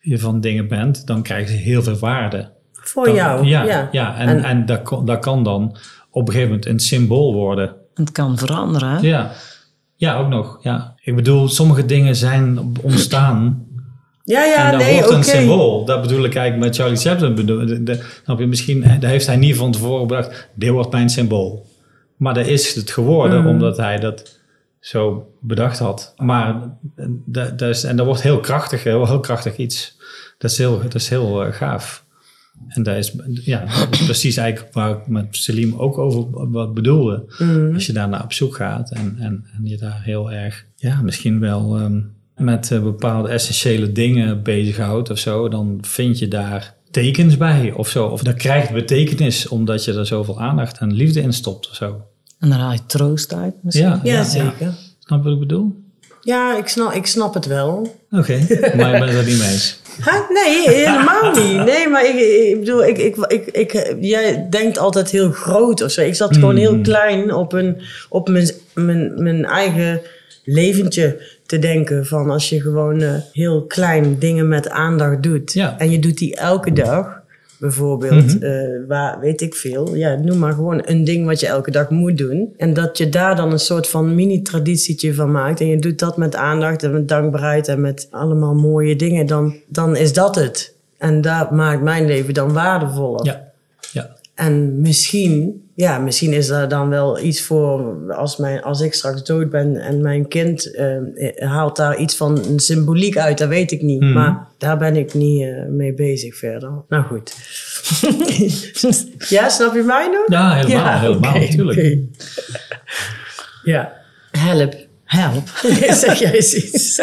je van dingen bent, dan krijg je heel veel waarde. Voor Dan- jou, Ja, ja. ja. en, en, En- dat, dat kan dan op een gegeven moment een symbool worden. Het kan veranderen. Ja, ja ook nog. Ja. Ik bedoel, sommige dingen zijn ontstaan Ja, ja, en dat nee, wordt een symbool. Dat bedoel ik eigenlijk met Charlie Chaplin. Bedoel, de, de- snap je, misschien daar heeft hij niet van tevoren bedacht, dit wordt mijn symbool. Maar dat is het geworden, Mm. omdat hij dat zo bedacht had. Maar dat, dat is, en dat wordt heel krachtig, heel, heel krachtig iets. Dat is heel, dat is heel eh, gaaf. En dat is, ja, dat is precies eigenlijk waar ik met Selim ook over wat bedoelde. Mm. Als je daar naar op zoek gaat en, en, en je daar heel erg, ja, misschien wel ehm, met eh, bepaalde essentiële dingen bezighoudt of zo, dan vind je daar tekens bij of zo. Of dat krijgt betekenis omdat je er zoveel aandacht en liefde in stopt of zo. En dan haal je troost uit misschien. Ja, Ja, zeker. Ja, Snap je wat ik bedoel? ik, snap, ik snap het wel. Oké, maar ik ben het er niet mee eens. Ha? Nee, helemaal niet. Nee, maar ik, ik bedoel, ik, ik, ik, ik, jij denkt altijd heel groot of zo. Ik zat gewoon heel klein op, een, op mijn, mijn, mijn eigen leventje te denken. Van als je gewoon eh, heel klein dingen met aandacht doet. Ja. En je doet die elke dag. Bijvoorbeeld, eh, waar weet ik veel. Ja, noem maar gewoon een ding wat je elke dag moet doen. En dat je daar dan een soort van mini-traditietje van maakt. En je doet dat met aandacht en met dankbaarheid en met allemaal mooie dingen. Dan, dan is dat het. En dat maakt mijn leven dan waardevoller. Ja, ja. En misschien, ja, misschien is daar dan wel iets voor als, mijn, als ik straks dood ben en mijn kind eh, haalt daar iets van een symboliek uit, dat weet ik niet. Mhm. Maar daar ben ik niet eh, mee bezig verder. Nou goed. ja, snap je mij nog? Ja, helemaal, helemaal, oké, natuurlijk. Ja, help. Help. zeg jij eens iets.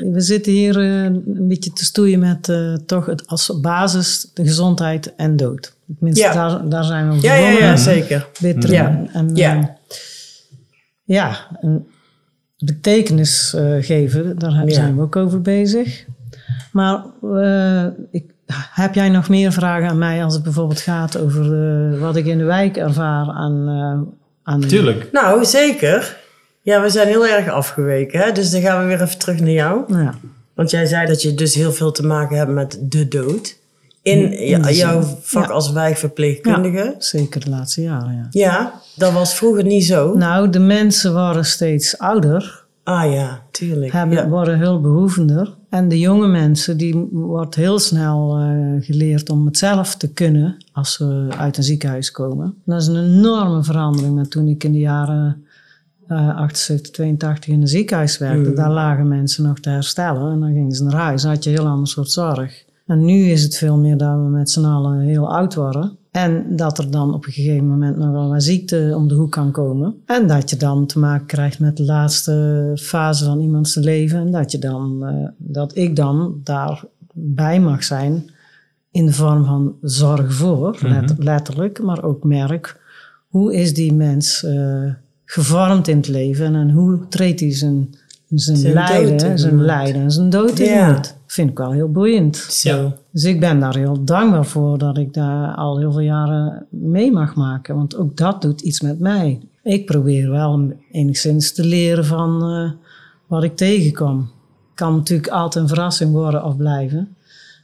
We zitten hier eh, een beetje te stoeien met eh, toch het, als basis de gezondheid en dood. Tenminste, Ja. daar, daar zijn we Ja, ja, ja, zeker. Bitter. Ja. En, eh, Ja. ja, een betekenis eh, geven, daar Ja. zijn we ook over bezig. Maar eh, ik, heb jij nog meer vragen aan mij als het bijvoorbeeld gaat over eh, wat ik in de wijk ervaar aan... eh aan Tuurlijk. Nou, zeker. Ja, we zijn heel erg afgeweken, hè? dus dan gaan we weer even terug naar jou. Ja, Want jij zei dat je dus heel veel te maken hebt met de dood. In, jouw vak Ja. als wijkverpleegkundige. zeker de laatste jaren, ja. Ja. dat was vroeger niet zo. Nou, de mensen worden steeds ouder, Ah ja, tuurlijk. hebben, ja. worden hulpbehoevender. En de jonge mensen, die wordt heel snel eh, geleerd om het zelf te kunnen als ze uit een ziekenhuis komen. Dat is een enorme verandering met toen ik in de jaren eh 78, 82 in een ziekenhuis werkte. Daar lagen mensen nog te herstellen en dan gingen ze naar huis. Dan had je een heel ander soort zorg. En nu is het veel meer dat we met z'n allen heel oud worden. En dat er dan op een gegeven moment nog wel wat ziekte om de hoek kan komen. En dat je dan te maken krijgt met de laatste fase van iemands leven. En dat, je dan, eh, dat ik dan daarbij mag zijn in de vorm van zorg voor, let- letterlijk. Maar ook merk, hoe is die mens eh, gevormd in het leven en hoe treedt hij zijn, zijn, lijden, zijn lijden en zijn dood Ja. tegemoet. Vind ik wel heel boeiend. Zo. Dus ik ben daar heel dankbaar voor dat ik daar al heel veel jaren mee mag maken. Want ook dat doet iets met mij. Ik probeer wel enigszins te leren van eh, wat ik tegenkom. Kan natuurlijk altijd een verrassing worden of blijven.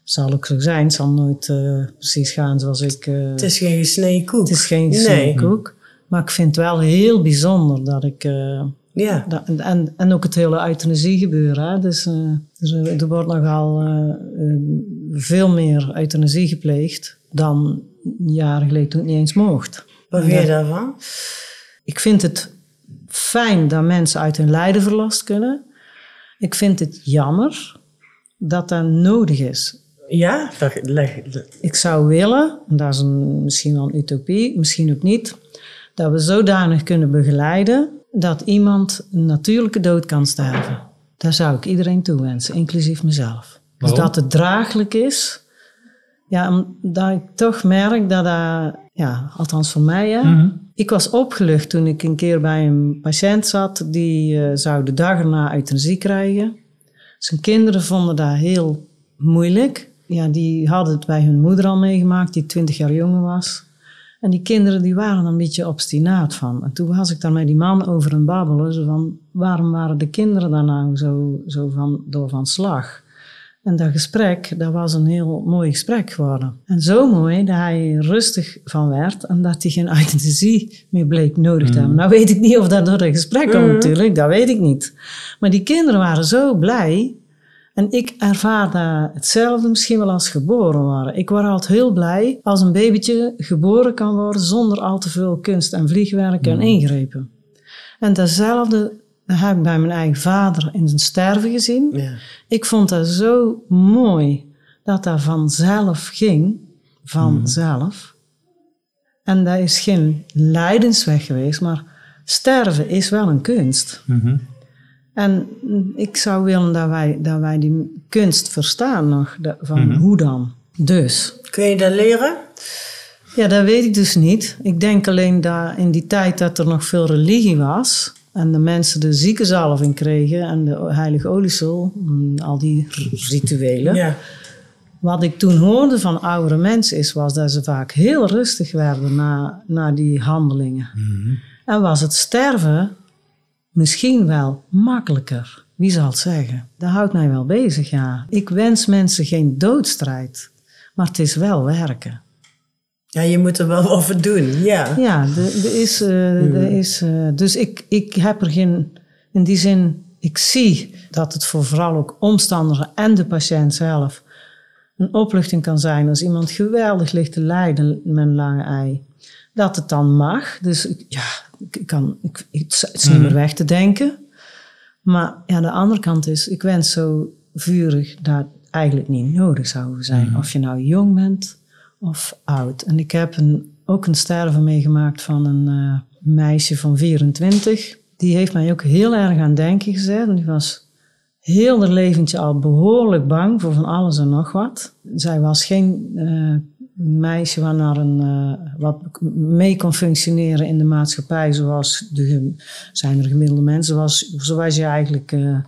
Zal ook zo zijn. Het zal nooit eh, precies gaan zoals ik... eh, Het is geen gesneden koek. het is geen Nee. koek. Maar ik vind het wel heel bijzonder dat ik... eh, Ja. da- en, en, ook het hele euthanasie gebeuren. Hè? Dus, eh, dus er, er wordt nogal eh, eh, veel meer euthanasie gepleegd dan jaren geleden toen het niet eens mocht. Wat vind je daarvan? Ik vind het fijn dat mensen uit hun lijden verlost kunnen. Ik vind het jammer dat dat nodig is. Ja, dat, leg, Ik zou willen, en dat is een, misschien wel een utopie, misschien ook niet, dat we zodanig kunnen begeleiden dat iemand een natuurlijke dood kan sterven. Daar zou ik iedereen toewensen, inclusief mezelf. Dus dat het draaglijk is. Ja, omdat ik toch merk dat dat, ja, althans voor mij, hè, Mhm. ik was opgelucht toen ik een keer bij een patiënt zat die eh, zou de dag erna euthanasie krijgen. Zijn kinderen vonden dat heel moeilijk. Ja, die hadden het bij hun moeder al meegemaakt, die twintig jaar jonger was. En die kinderen die waren een beetje obstinaat van. En toen was ik daar met die man over een babbelen. Zo van, waarom waren de kinderen daar nou zo, zo van, door van slag? En dat gesprek, dat was een heel mooi gesprek geworden. En zo mooi dat hij rustig van werd en dat hij geen euthanasie meer bleek nodig te hebben. Nou weet ik niet of dat door een gesprek kwam natuurlijk, dat weet ik niet. Maar die kinderen waren zo blij. En ik ervaar dat hetzelfde misschien wel als geboren worden. Ik word altijd heel blij als een babytje geboren kan worden zonder al te veel kunst en vliegwerk en ingrepen. En datzelfde heb ik bij mijn eigen vader in zijn sterven gezien. ja. Ik vond dat zo mooi dat dat vanzelf ging. Vanzelf. En dat is geen lijdensweg geweest, maar sterven is wel een kunst. Mhm. En ik zou willen dat wij, dat wij die kunst verstaan nog, van hoe dan. Dus, Kun je dat leren? ja, dat weet ik dus niet. Ik denk alleen dat in die tijd dat er nog veel religie was en de mensen de ziekenzalving kregen en de heilige oliesel, mm, al die rituelen. Ja. Wat ik toen hoorde van oudere mensen is, was dat ze vaak heel rustig werden na, na die handelingen. En was het sterven misschien wel makkelijker. Wie zal het zeggen? Dat houdt mij wel bezig, ja. Ik wens mensen geen doodstrijd, maar het is wel werken. Ja, je moet er wel voor doen. Ja. Ja, er is, eh, er is, eh, dus ik, ik heb er geen, in die zin, ik zie dat het voor vooral ook omstanders en de patiënt zelf een opluchting kan zijn als iemand geweldig ligt te lijden met een lange ei. Dat het dan mag. Dus ja, ik kan, ik, het is niet meer weg te denken. Maar ja, de andere kant is, ik wens zo vurig dat het eigenlijk niet nodig zou zijn. Of je nou jong bent of oud. En ik heb een, ook een sterven meegemaakt van een eh, meisje van 24. Die heeft mij ook heel erg aan denken gezet. En die was heel haar leventje al behoorlijk bang voor van alles en nog wat. Zij was geen eh, meisje naar een, eh, wat mee kon functioneren in de maatschappij zoals de, zijn er gemiddelde mensen. Zoals, zoals je eigenlijk eh,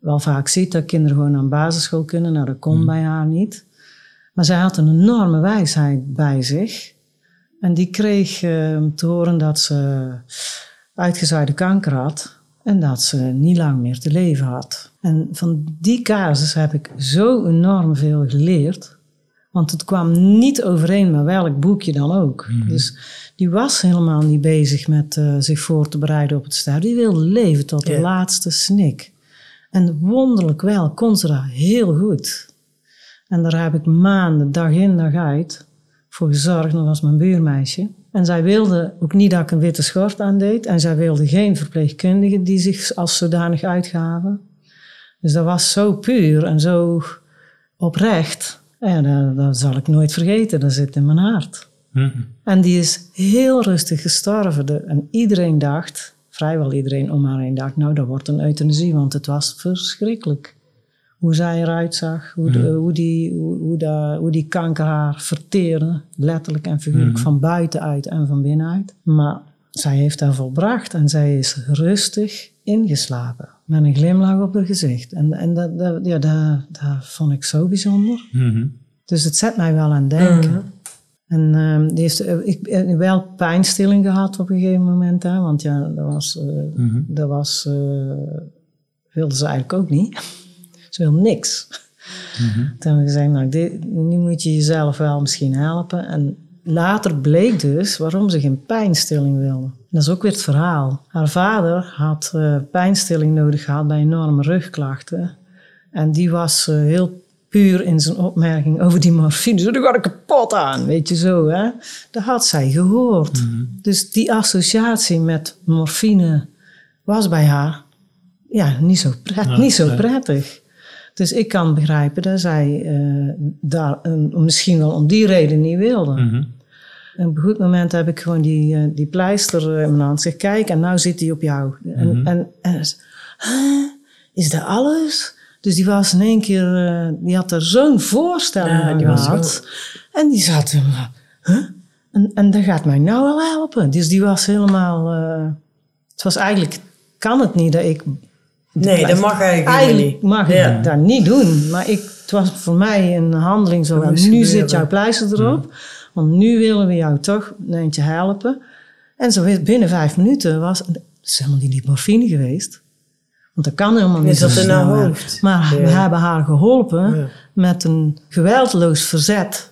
wel vaak ziet, dat kinderen gewoon aan basisschool kunnen. Nou, dat kon bij haar niet. Maar zij had een enorme wijsheid bij zich. En die kreeg eh, te horen dat ze uitgezaaide kanker had. En dat ze niet lang meer te leven had. En van die casus heb ik zo enorm veel geleerd. Want het kwam niet overeen met welk boekje dan ook. Dus die was helemaal niet bezig met eh, zich voor te bereiden op het sterven. Die wilde leven tot de laatste snik. En wonderlijk wel kon ze dat heel goed. En daar heb ik maanden, dag in, dag uit, voor gezorgd. Dat was mijn buurmeisje. En zij wilde ook niet dat ik een witte schort aandeed. En zij wilde geen verpleegkundige die zich als zodanig uitgaven. Dus dat was zo puur en zo oprecht. En dat, dat zal ik nooit vergeten. Dat zit in mijn hart. Mhm. En die is heel rustig gestorven. De- En iedereen dacht, vrijwel iedereen om haar heen dacht, nou dat wordt een euthanasie, want het was verschrikkelijk. Hoe zij eruit zag, hoe, de- hoe, die, hoe, hoe, hoe die kanker haar verteerde, letterlijk en figuurlijk, van buitenuit en van binnenuit. Maar zij heeft haar volbracht en zij is rustig ingeslapen. Met een glimlach op haar gezicht. En, en dat, dat, ja, dat, dat vond ik zo bijzonder. Mhm. Dus het zet mij wel aan het denken. En ehm, die heeft eh, ik heb wel pijnstilling gehad op een gegeven moment. Hè, want ja, dat was, eh, dat was eh, wilde ze eigenlijk ook niet. ze wil niks. Toen hebben we gezegd, nou, dit, nu moet je jezelf wel misschien helpen. En later bleek dus waarom ze geen pijnstilling wilde. Dat is ook weer het verhaal. Haar vader had eh, pijnstilling nodig gehad bij enorme rugklachten. En die was eh, heel puur in zijn opmerking over die morfine. Zo, daar ga ik kapot aan, weet je zo. Hè? Dat had zij gehoord. Dus die associatie met morfine was bij haar ja, niet, zo pret, Ja, niet zo prettig. Dus ik kan begrijpen dat zij eh, daar misschien wel om die reden niet wilde. Mhm. En op een goed moment heb ik gewoon die, eh, die pleister in mijn hand. Zeg, kijk, en nou zit hij op jou. En, en, en zei, "Huh? is dat alles? Dus die was in één keer, eh, die had er zo'n voorstelling Ja, die gehad. En die zat hem, huh? En, en dat gaat mij nou wel helpen. Dus die was helemaal, eh, het was eigenlijk, kan het niet dat ik Nee, dat mag eigenlijk, niet. mag ik Ja. dat niet doen. Maar ik, het was voor mij een handeling zo. Nu gebeuren. zit jouw pleister erop. Want nu willen we jou toch een eentje helpen. En zo is- binnen vijf minuten was... Het is helemaal niet morfine geweest. Want dat kan helemaal niet Is dat zo in haar snel, hè. hoofd? Maar we hebben haar geholpen Ja. met een geweldloos verzet.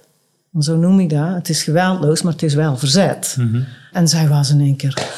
Zo noem ik dat. Het is geweldloos, maar het is wel verzet. En zij was in één keer...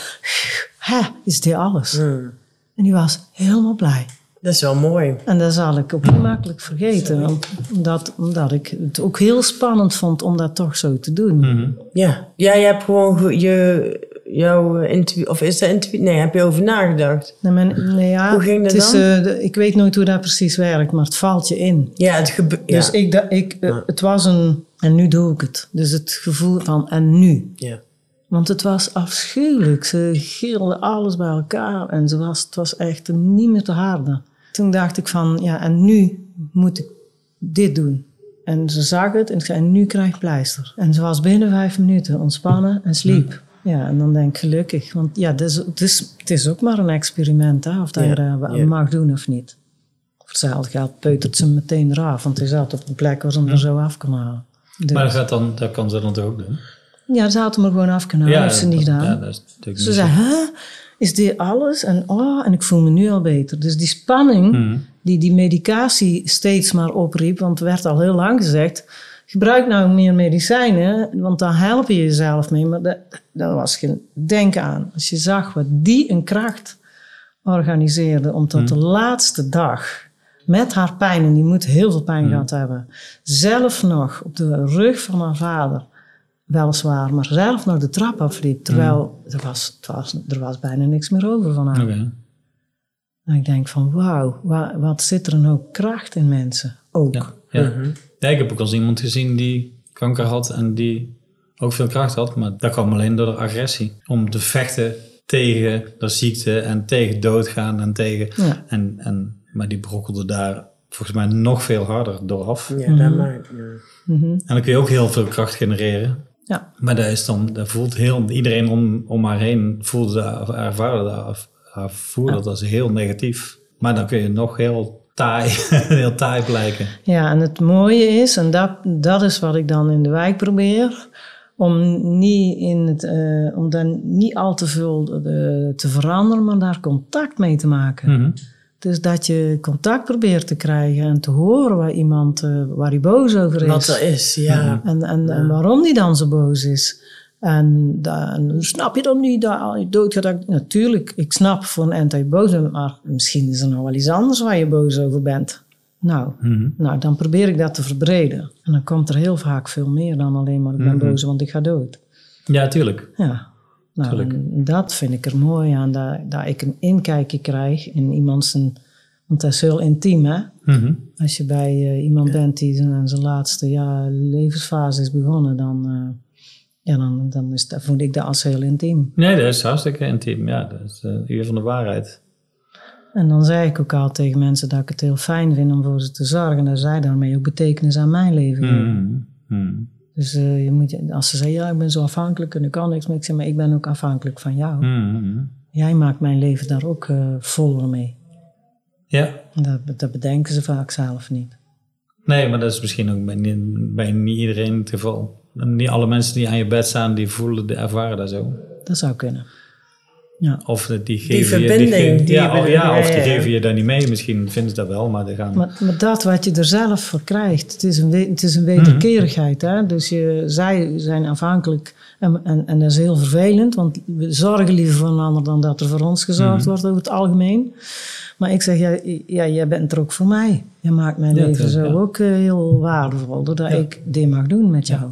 Hè, is dit alles? En die was helemaal blij. Dat is wel mooi. En dat zal ik ook niet makkelijk vergeten. Want omdat, omdat ik het ook heel spannend vond om dat toch zo te doen. Mhm. Ja, ja je hebt gewoon ge- je, jouw intuïtie, of is dat intuïtie? Nee, heb je over nagedacht? Nee, ja, Hoe ging dat het is, dan? eh, ik weet nooit hoe dat precies werkt, maar het valt je in. Ja, het gebeurt. Dus ik, da- ik, eh, het was een... En nu doe ik het. Dus het gevoel van en nu. ja. Want het was afschuwelijk. Ze gilde alles bij elkaar. En ze was, het was echt niet meer te harden. Toen dacht ik van, ja, en nu moet ik dit doen. En ze zag het en ik zei, en nu krijg ik pleister. En ze was binnen vijf minuten ontspannen en sliep. Ja, en dan denk ik gelukkig. Want ja, het is, het is, het is ook maar een experiment, hè, of dat je ja. mag doen of niet. Voor hetzelfde geld peutert ze meteen eraf. Want hij zat op een plek waar ze hem er zo af kon halen. Dus- Maar dat, gaat dan, dat kan ze dan toch ook doen? ja, ze had hem er gewoon af kunnen halen. heeft ze niet gedaan. Ja, dat is natuurlijk Ze niet zei, hè? Is dit alles? En, oh, en ik voel me nu al beter. Dus die spanning Mhm. die die medicatie steeds maar opriep, want er werd al heel lang gezegd, gebruik nou meer medicijnen, want dan help je jezelf mee. Maar dat, dat was geen denk aan. Als je zag wat die een kracht organiseerde om tot de laatste dag met haar pijn, en die moet heel veel pijn Mm. gehad hebben, zelf nog op de rug van haar vader, weliswaar, maar zelf nog de trap afliep, terwijl Mm. er, was, het was, er was bijna niks meer over van haar. Oké. En ik denk van, wauw, wa- wat zit er een hoop kracht in mensen, ook. Ja. Ja. ja, ik heb ook al eens iemand gezien die kanker had en die ook veel kracht had. Maar dat kwam alleen door de agressie. Om te vechten tegen de ziekte en tegen doodgaan en tegen... Ja. En, en, maar die brokkelde daar volgens mij nog veel harder door af. Ja, dat maakt... ja. Mhm. En dan kun je ook heel veel kracht genereren. Ja. Maar dat is dan, dat voelt heel, iedereen om, om haar heen voelde dat, of ervaarde dat, voelde dat als heel negatief. Maar dan kun je nog heel taai, heel taai blijken. Ja, en het mooie is, en dat, dat is wat ik dan in de wijk probeer, om, niet in het, eh, om daar niet al te veel eh, te veranderen, maar daar contact mee te maken. Mhm. Dus dat je contact probeert te krijgen en te horen waar iemand, eh, waar hij boos over is. Wat er is, ja. En, en, en waarom die dan zo boos is. En dan snap je dan niet dat je dood gaat. Natuurlijk, ik snap voor een eind dat je boos bent, maar misschien is er nog wel iets anders waar je boos over bent. Nou, Mhm. nou, dan probeer ik dat te verbreden. En dan komt er heel vaak veel meer dan alleen maar ik ben boos, want ik ga dood. Ja, tuurlijk. Ja, nou, dat vind ik er mooi aan, dat, dat ik een inkijkje krijg in iemand zijn... Want dat is heel intiem, hè? Mhm. Als je bij eh, iemand bent die zijn, zijn laatste ja, levensfase is begonnen, dan, eh, ja, dan, dan is dat, voel ik dat als heel intiem. Nee, dat is hartstikke intiem. Ja, dat is de uur van de waarheid. En dan zei ik ook al tegen mensen dat ik het heel fijn vind om voor ze te zorgen. En dat zij daarmee ook betekenis aan mijn leven geven. Mhm. Mhm. Dus eh, je moet, als ze zeggen, ja, ik ben zo afhankelijk en ik kan niks meer. Ik zeg, maar ik ben ook afhankelijk van jou. Mhm. Jij maakt mijn leven daar ook eh, voller mee. Ja, Dat, dat bedenken ze vaak zelf niet. nee, maar dat is misschien ook bij, niet- bij niet iedereen het geval. Niet alle mensen die aan je bed staan, die voelen, die ervaren dat zo. Dat zou kunnen. Ja. Of die geven je... verbinding, geven- die ja, oh, ja, of die geven je daar niet mee. Misschien vinden ze dat wel, maar die gaan... Maar, maar dat wat je er zelf voor krijgt, het is een, het is een wederkerigheid. Hè? Dus je, zij zijn afhankelijk en, en, en dat is heel vervelend, want we zorgen liever voor een ander dan dat er voor ons gezorgd wordt over het algemeen. Maar ik zeg, ja, ja, jij bent er ook voor mij. Je maakt mijn Ja, leven zo ja. ook eh, heel waardevol, doordat ik dit mag doen met jou.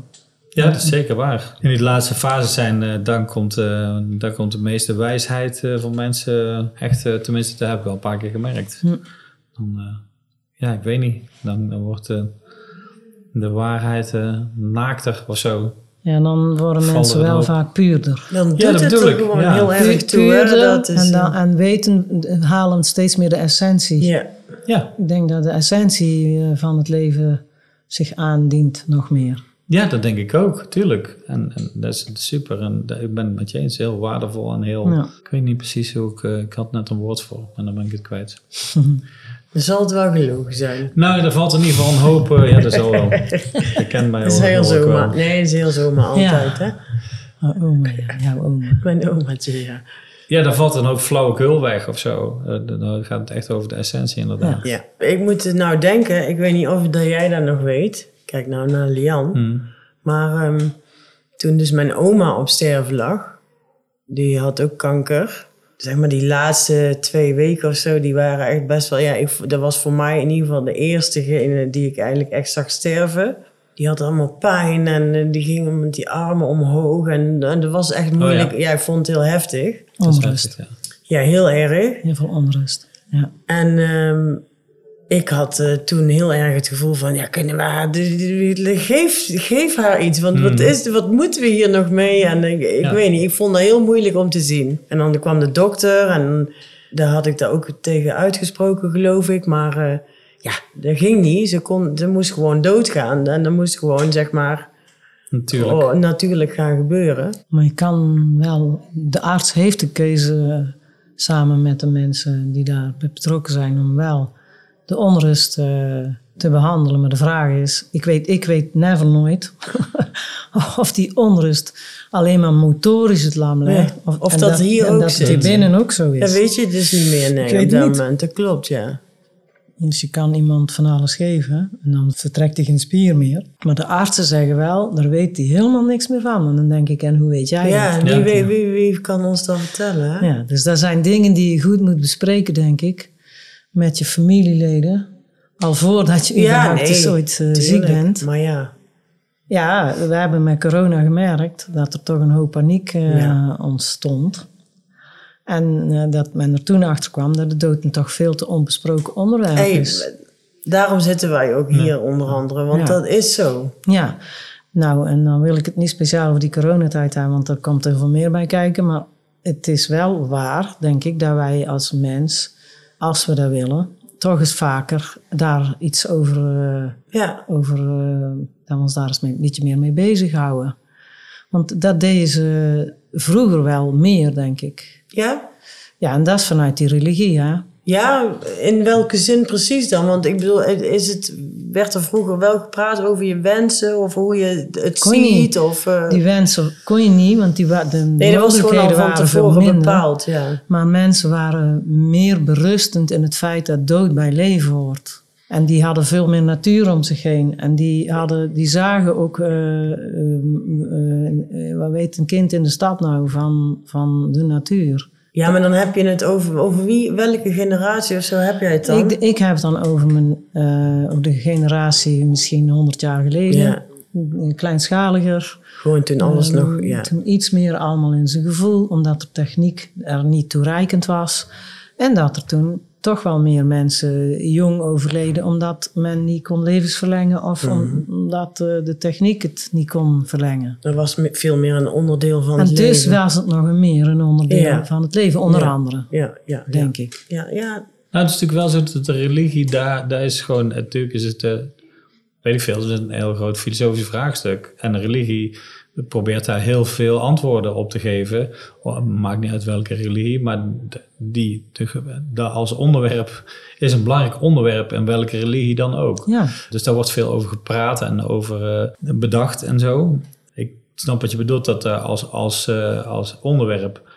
Ja, dat is zeker waar. In die laatste fase zijn, eh, dan, komt, eh, dan komt de meeste wijsheid eh, van mensen echt, tenminste, dat heb ik wel een paar keer gemerkt. Hm. Dan, eh, ja, ik weet niet. Dan, dan wordt eh, de waarheid eh, naakter of zo. Ja, dan worden Vallen mensen wel vaak puurder. Dan doet dat het er gewoon ja. heel erg toe. Puurder dat is, en, dan, en weten, halen steeds meer de essentie. ja. Ja, Ik denk dat de essentie van het leven zich aandient nog meer. Ja dat denk ik ook, tuurlijk. En, en dat is super. En dat- ik ben het met je eens, heel waardevol en heel... Ja. Ik weet niet precies hoe ik... eh, ik had net een woord voor en dan ben ik het kwijt. Dan zal het wel gelogen zijn. Nou, er valt in ieder geval een hoop... eh, ja, dat zal wel. Je kent mij Dat is heel ik zomaar. Nee, dat is heel zomaar altijd, hè. Oh, oma, ja, jouw oma. Mijn omaatje, ja. Ja, daar valt een hoop flauwekul weg of zo. Eh, dan- gaat het echt over de essentie inderdaad. Ja, ik moet het nou denken. Ik weet niet of dat jij dat nog weet. Kijk nou naar Lian. Hmm. Maar ehm, toen dus mijn oma op sterven lag, die had ook kanker. Zeg maar die laatste twee weken of zo, die waren echt best wel... Ja, ik, dat was voor mij in ieder geval de eerste gene die ik eigenlijk echt zag sterven. Die had allemaal pijn en eh, die ging met die armen omhoog. En, en dat was echt moeilijk. ja. ik vond het heel heftig. Onrust. ja. Ja, heel erg. Heel veel onrust. Ja. En ehm, ik had eh, toen heel erg het gevoel van, ja, kunnen we haar, geef, geef haar iets, want wat, is, wat moeten we hier nog mee? En ik, ik Ja. weet niet, ik vond dat heel moeilijk om te zien. En dan kwam de dokter en daar had ik daar ook tegen uitgesproken, geloof ik. Maar eh, ja, dat ging niet. Ze, kon, ze moest gewoon doodgaan en dat moest gewoon, zeg maar, Natuurlijk. oh, natuurlijk gaan gebeuren. Maar je kan wel... De arts heeft de keuze samen met de mensen die daarbij betrokken zijn... om wel de onrust eh, te behandelen. Maar de vraag is... Ik weet, ik weet never nooit of die onrust alleen maar motorisch het lam legt. Ja, of en dat hier en ook dat het zit. hier binnen ook zo is. Dat weet je dus niet meer, Ik nee, weet op dat niet. moment. Dat klopt, ja. Dus je kan iemand van alles geven en dan vertrekt hij geen spier meer. Maar de artsen zeggen wel, daar weet hij helemaal niks meer van. En dan denk ik, en hoe weet jij Ja, dat? Ja. wie, wie, wie kan ons dat vertellen? Hè? Ja, dus dat zijn dingen die je goed moet bespreken, denk ik. Met je familieleden. Al voordat je überhaupt eens ooit eh, ziek bent. Maar ja, Ja, we hebben met corona gemerkt dat er toch een hoop paniek eh, Ja. ontstond. En eh, dat men er toen achter kwam dat de dood een toch veel te onbesproken onderwerp hey, is. daarom zitten wij ook hier onder andere. Want Ja. dat is zo. Ja, nou, en dan wil ik het niet speciaal over die coronatijd hebben, want er komt er veel meer bij kijken. Maar het is wel waar, denk ik, dat wij als mens, als we dat willen, toch eens vaker daar iets over, eh, Ja, over eh, dat we ons daar eens mee, een beetje meer mee bezighouden. Want dat deden ze vroeger wel meer, denk ik. ja. Ja, en dat is vanuit die religie, hè? Ja, in welke zin precies dan? Want ik bedoel, is het, werd er vroeger wel gepraat over je wensen of hoe je het Kon ziet? Of, eh, Die wensen kon je niet, want die, de nee, dat was gewoon al van waren tevoren bepaald. Ja. Maar mensen waren meer berustend in het feit dat dood bij leven hoort. En die hadden veel meer natuur om zich heen. En die, hadden, die zagen ook, eh, eh, wat weet een kind in de stad nou van, van de natuur. Ja, maar dan heb je het over, over wie, welke generatie of zo heb jij het dan? Ik, ik heb het dan over, mijn, over de generatie misschien 100 jaar geleden. Ja. Kleinschaliger. Gewoon toen alles Eh, nog, ja. Toen iets meer allemaal in zijn gevoel, omdat de techniek er niet toereikend was. En dat er toen toch wel meer mensen jong overleden, omdat men niet kon levensverlengen of Mhm. om- omdat eh, de techniek het niet kon verlengen. Dat was me- veel meer een onderdeel van En het dus leven. was het nog een meer een onderdeel Ja. van het leven, onder Ja. andere, Ja, ja, ja. denk ik. Ja, ja, Nou, het is natuurlijk wel zo dat de religie, daar, daar is gewoon, natuurlijk is het, eh, weet ik veel, het is een heel groot filosofisch vraagstuk. En de religie probeert daar heel veel antwoorden op te geven. Oh, maakt niet uit welke religie, maar die, de, de- als onderwerp is een belangrijk onderwerp in welke religie dan ook. Ja, Dus daar wordt veel over gepraat en over eh, bedacht en zo. Ik snap wat je bedoelt, dat eh, als, als, eh, als onderwerp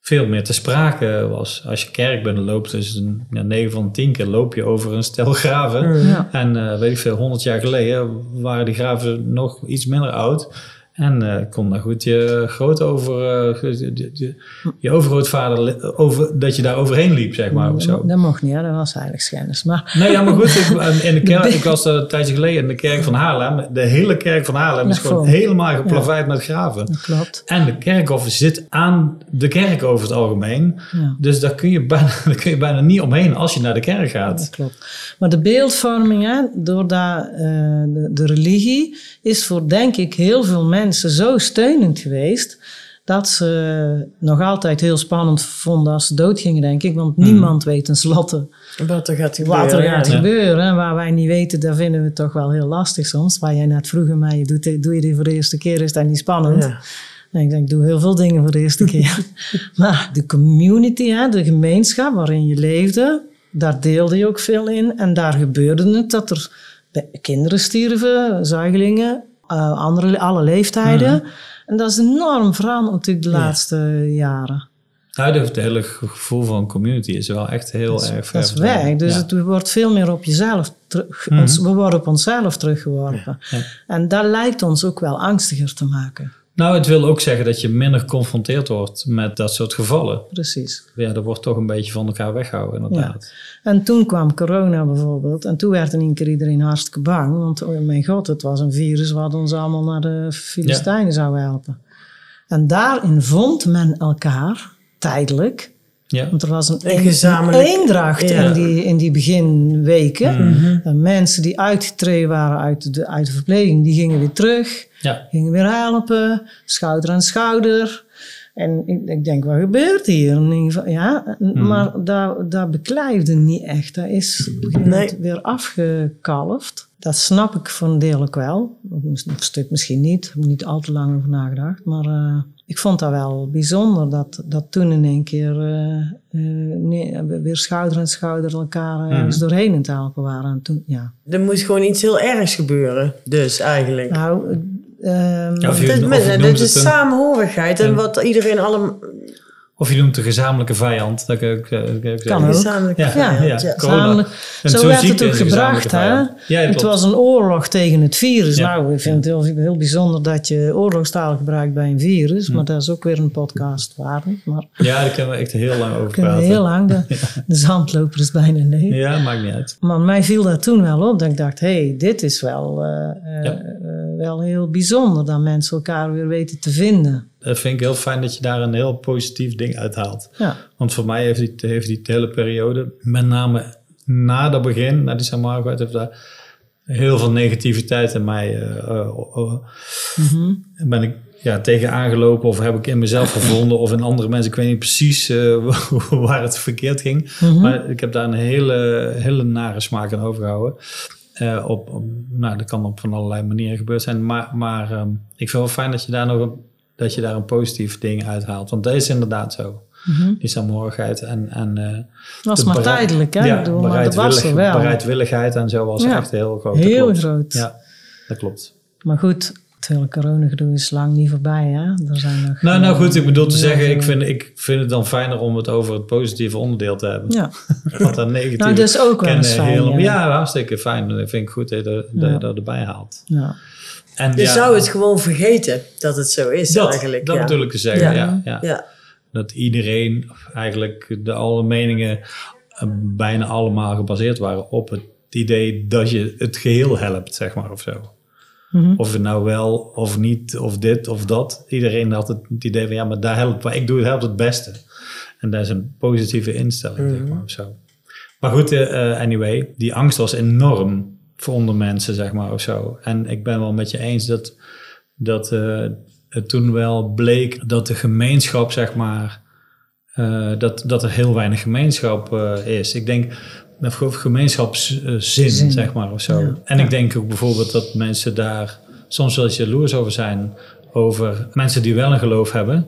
veel meer te sprake was. Als je kerk bent, loopt dus een, ja, 9 van de 10 keer loop je over een stel graven. ja. En eh, weet ik veel, 100 jaar geleden waren die graven nog iets minder oud. En eh kon daar goed je groot over, eh, je, je, overgrootvader, over, dat je daar overheen liep, zeg maar. Of zo. dat mocht niet, hè? dat was eigenlijk schennis. Maar Nee, ja, maar goed, ik, in de kerk, ik was er een tijdje geleden in de kerk van Haarlem. De hele kerk van Haarlem is gewoon helemaal geplaveid met graven. dat klopt. En de kerkhof zit aan de kerk over het algemeen. Ja. Dus daar kun, je bijna, daar kun je bijna niet omheen als je naar de kerk gaat. Dat klopt. Maar de beeldvorming, hè, doordat eh, de, de religie, is voor denk ik heel veel mensen zo steunend geweest. Dat ze nog altijd heel spannend vonden als ze doodgingen, denk ik. Want niemand weet tenslotte wat er gaat gebeuren. wat er gaat ja. gebeuren. En waar wij niet weten, dat vinden we toch wel heel lastig soms. Waar jij net vroeg aan mij, doe, je dit voor de eerste keer, is dat niet spannend? Ja. En ik denk, ik doe heel veel dingen voor de eerste keer. maar de community, hè, de gemeenschap waarin je leefde, daar deelde je ook veel in. En daar gebeurde het dat er bij- kinderen stierven, zuigelingen, eh, andere, alle leeftijden. En dat is enorm veranderd natuurlijk de laatste jaren. Nou, het hele gevoel van community is wel echt heel erg ver Dat is weg. Dus Ja. het wordt veel meer op jezelf terug. ons- we worden op onszelf teruggeworpen. Ja. En dat lijkt ons ook wel angstiger te maken. Nou, het wil ook zeggen dat je minder geconfronteerd wordt met dat soort gevallen. Precies. Ja, dat wordt toch een beetje van elkaar weggehouden, inderdaad. En toen kwam corona bijvoorbeeld. En toen werd in één keer iedereen hartstikke bang. Want oh mijn god, het was een virus wat ons allemaal naar de Filistijnen zou helpen. En daarin vond men elkaar tijdelijk. Ja. Want er was een, Een een gezamenlijk- eendracht ja. in, die, in die beginweken. En mensen die uitgetreden waren uit de, uit de verpleging, die gingen weer terug. ja. Gingen weer helpen, schouder aan schouder. En ik, ik denk, wat gebeurt hier? In ieder geval, ja, Hmm. maar dat, dat beklijfde niet echt. Dat is Nee. weer afgekalfd. Dat snap ik voor een deel ook wel. Een stuk misschien niet. Ik heb niet al te lang over nagedacht. Maar eh, ik vond dat wel bijzonder. Dat, dat toen in één keer eh, eh, nee, weer schouder aan schouder elkaar Hmm. ergens doorheen aan het helpen waren. En toen, ja. Er moet gewoon iets heel ergs gebeuren. Dus eigenlijk. Nou, ehm, Ja, of je- Dit, of met- je dit noemt is een- samenhorigheid en wat iedereen allemaal... Of je noemt de gezamenlijke vijand. Dat kan ik, dat kan ik zeggen. Kan ook. Gezamenlijk. Ja, Ja, ja. Gezamenlijk. En Zo werd het ook gebracht, hè? Ja, het was een oorlog tegen het virus. Ja. Nou, ik vind het heel, heel bijzonder dat je oorlogstaal gebruikt bij een virus. Hm. Maar dat is ook weer een podcast waardig. Maar Ja, daar kunnen we echt heel lang over praten. heel lang. De, de zandloper is bijna leeg. Ja, maakt niet uit. Maar mij viel dat toen wel op. Dat ik dacht, hé, hey, dit is wel, eh, eh, Ja. eh, wel heel bijzonder. Dat mensen elkaar weer weten te vinden. Dat vind ik heel fijn dat je daar een heel positief ding uithaalt. Ja, Want voor mij heeft die, heeft die hele periode, met name na dat begin, na die Samargo, heeft daar heel veel negativiteit in mij. eh, eh, eh, Mhm. ben ik ja, tegen aangelopen of heb ik in mezelf gevonden of in andere mensen. Ik weet niet precies eh, waar het verkeerd ging. Mhm. Maar ik heb daar een hele, hele nare smaak aan overgehouden. Eh, op, op- nou, dat kan op van allerlei manieren gebeurd zijn. Maar, maar ehm, ik vind het wel fijn dat je daar nog een, dat je daar een positief ding uithaalt. Want dat is inderdaad zo. Mhm. Die saamhorigheid en... en eh, was maar tijdelijk, hè? Ja, bedoel, maar er wel. bereidwilligheid en zo was Ja. echt heel groot. Heel groot. Ja, dat klopt. Maar goed, het hele coronagedoe is lang niet voorbij, hè? Er zijn nog... Nou, nou eh, goed, ik bedoel te zeggen, ik vind, ik vind het dan fijner om het over het positieve onderdeel te hebben. Ja, Want dat negatieve nou, dat is ook wel kennen eens fijn, heel- ja. ja, hartstikke fijn. Dat vind ik goed dat je dat, dat je Ja. dat erbij haalt. ja. En Je ja, zou het gewoon vergeten dat het zo is dat, eigenlijk. dat ja. bedoel ik te zeggen, ja. Ja. Dat iedereen, eigenlijk de alle meningen eh, bijna allemaal gebaseerd waren op het idee dat je het geheel helpt, zeg maar, of zo. Mhm. Of het nou wel of niet, of dit of dat. Iedereen had het, het idee van ja, maar daar helpt, wat ik doe, helpt het beste. En dat is een positieve instelling, zeg maar, of zo. Maar goed, eh, eh, anyway, die angst was enorm voor onder mensen, zeg maar, of zo. En ik ben wel met je eens dat, dat eh, het toen wel bleek dat de gemeenschap, zeg maar, eh, dat, dat er heel weinig gemeenschap eh, is. Ik denk, of gemeenschapszin, Zin. zeg maar, of zo. Ja. En ik denk ook bijvoorbeeld dat mensen daar soms wel eens jaloers over zijn, over mensen die wel een geloof hebben.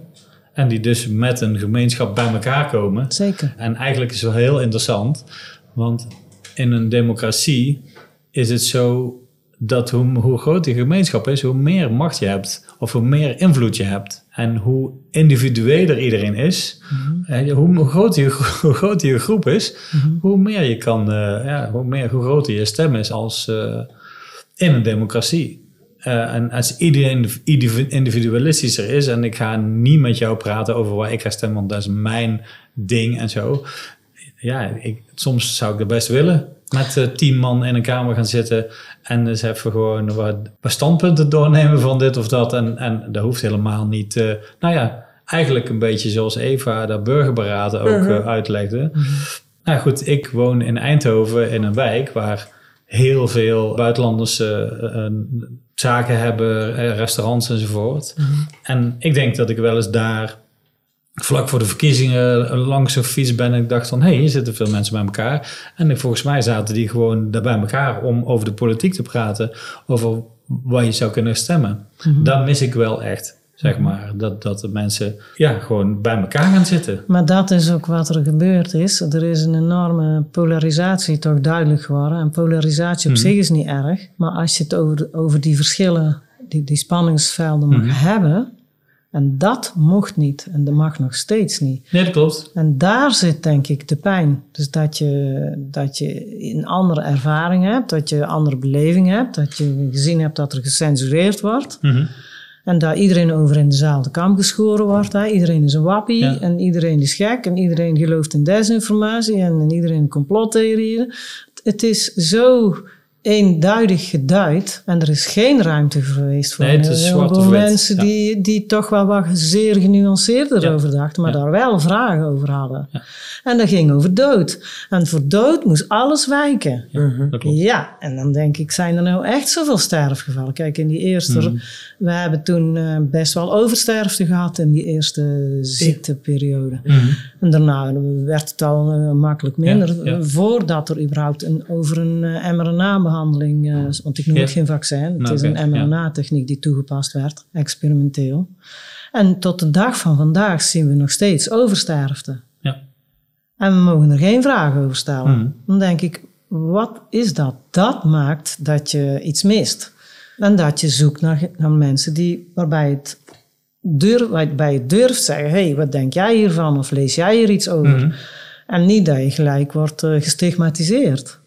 En die dus met een gemeenschap bij elkaar komen. Zeker. En eigenlijk is het wel heel interessant, want in een democratie is het zo dat hoe, hoe groot die gemeenschap is, hoe meer macht je hebt of hoe meer invloed je hebt. En hoe individueler iedereen is, en hoe, hoe, groter je, hoe groter je groep is, hoe meer je kan, eh, ja, hoe, meer, hoe groter je stem is als eh, in een democratie. Eh, en als iedereen individu- individualistischer is en ik ga niet met jou praten over waar ik ga stemmen, want dat is mijn ding en zo. Ja, ik, soms zou ik dat best willen. Met eh, tien man in een kamer gaan zitten en eens even gewoon wat, wat standpunten doornemen van dit of dat. En, en dat hoeft helemaal niet. eh, nou ja, eigenlijk een beetje zoals Eva dat burgerberaden ook eh, uitlegde. Nou goed, ik woon in Eindhoven in een wijk waar heel veel buitenlanders zaken hebben, restaurants enzovoort. En ik denk dat ik wel eens daar vlak voor de verkiezingen langs een fiets ben en ik dacht van, hé, hey, hier zitten veel mensen bij elkaar. En volgens mij zaten die gewoon daar bij elkaar om over de politiek te praten, over waar je zou kunnen stemmen. Dat mis ik wel echt, zeg maar. Dat, dat de mensen ja, gewoon bij elkaar gaan zitten. Maar dat is ook wat er gebeurd is. Er is een enorme polarisatie toch duidelijk geworden. En polarisatie op Mhm. zich is niet erg. Maar als je het over, over die verschillen, die, die spanningsvelden mag Mhm. hebben. En dat mocht niet. En dat mag nog steeds niet. Nee, dat klopt. En daar zit denk ik de pijn. Dus dat je, dat je een andere ervaring hebt, dat je een andere beleving hebt, dat je gezien hebt dat er gecensureerd wordt. Mhm. En dat iedereen over in dezelfde kam geschoren wordt. Hè. Iedereen is een wappie Ja. en iedereen is gek en iedereen gelooft in desinformatie en, en iedereen complottheorieën. Het is zo eenduidig geduid en er is geen ruimte geweest voor Nee, het is een zwart heleboel of wit, mensen ja. die, die toch wel wat zeer genuanceerder Ja. over dachten, maar Ja. daar wel vragen over hadden. Ja. En dat ging over dood. En voor dood moest alles wijken. Dat klopt. Ja, en dan denk ik, zijn er nou echt zoveel sterfgevallen? Kijk, in die eerste, Mhm. we hebben toen eh, best wel oversterfte gehad in die eerste ziekteperiode. Mhm. En daarna werd het al eh, makkelijk minder, Ja, ja. voordat er überhaupt een, over een eh, mRNA-behandeling, eh, want ik noem het geen vaccin, het Nou, is een mRNA-techniek die toegepast werd, experimenteel. En tot de dag van vandaag zien we nog steeds oversterfte. Ja. En we mogen er geen vragen over stellen. Mhm. Dan denk ik, wat is dat? Dat maakt dat je iets mist. En dat je zoekt naar, naar mensen die, waarbij het durf, waarbij je durft zeggen: hé, hey, wat denk jij hiervan? Of lees jij hier iets over? Mhm. En niet dat je gelijk wordt eh, gestigmatiseerd.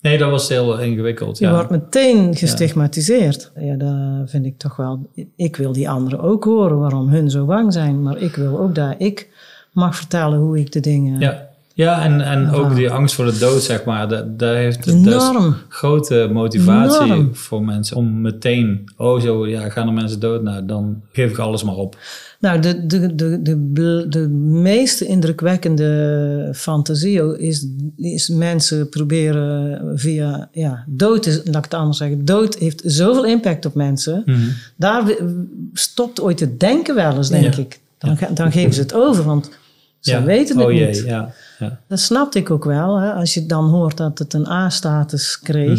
Nee, dat was heel ingewikkeld. Je Ja. wordt meteen gestigmatiseerd. Ja, dat vind ik toch wel. Ik wil die anderen ook horen waarom hun zo bang zijn. Maar ik wil ook dat ik mag vertellen hoe ik de dingen. Ja, ja en, en ook die angst voor de dood, zeg maar. Dat, dat heeft Enorm. grote motivatie voor mensen. Om meteen, oh zo, ja, gaan er mensen dood? Nou, dan geef ik alles maar op. Nou, de, de, de, de, de meest indrukwekkende fantasie is, is mensen proberen via, ja, dood is, laat ik het anders zeggen, dood heeft zoveel impact op mensen. Mhm. Daar stopt ooit het denken wel eens, denk Ja. ik. Dan, dan geven ze het over, want ze Ja. weten het oh, niet. Ja, ja. Dat snapte ik ook wel. Hè? Als je dan hoort dat het een A-status kreeg.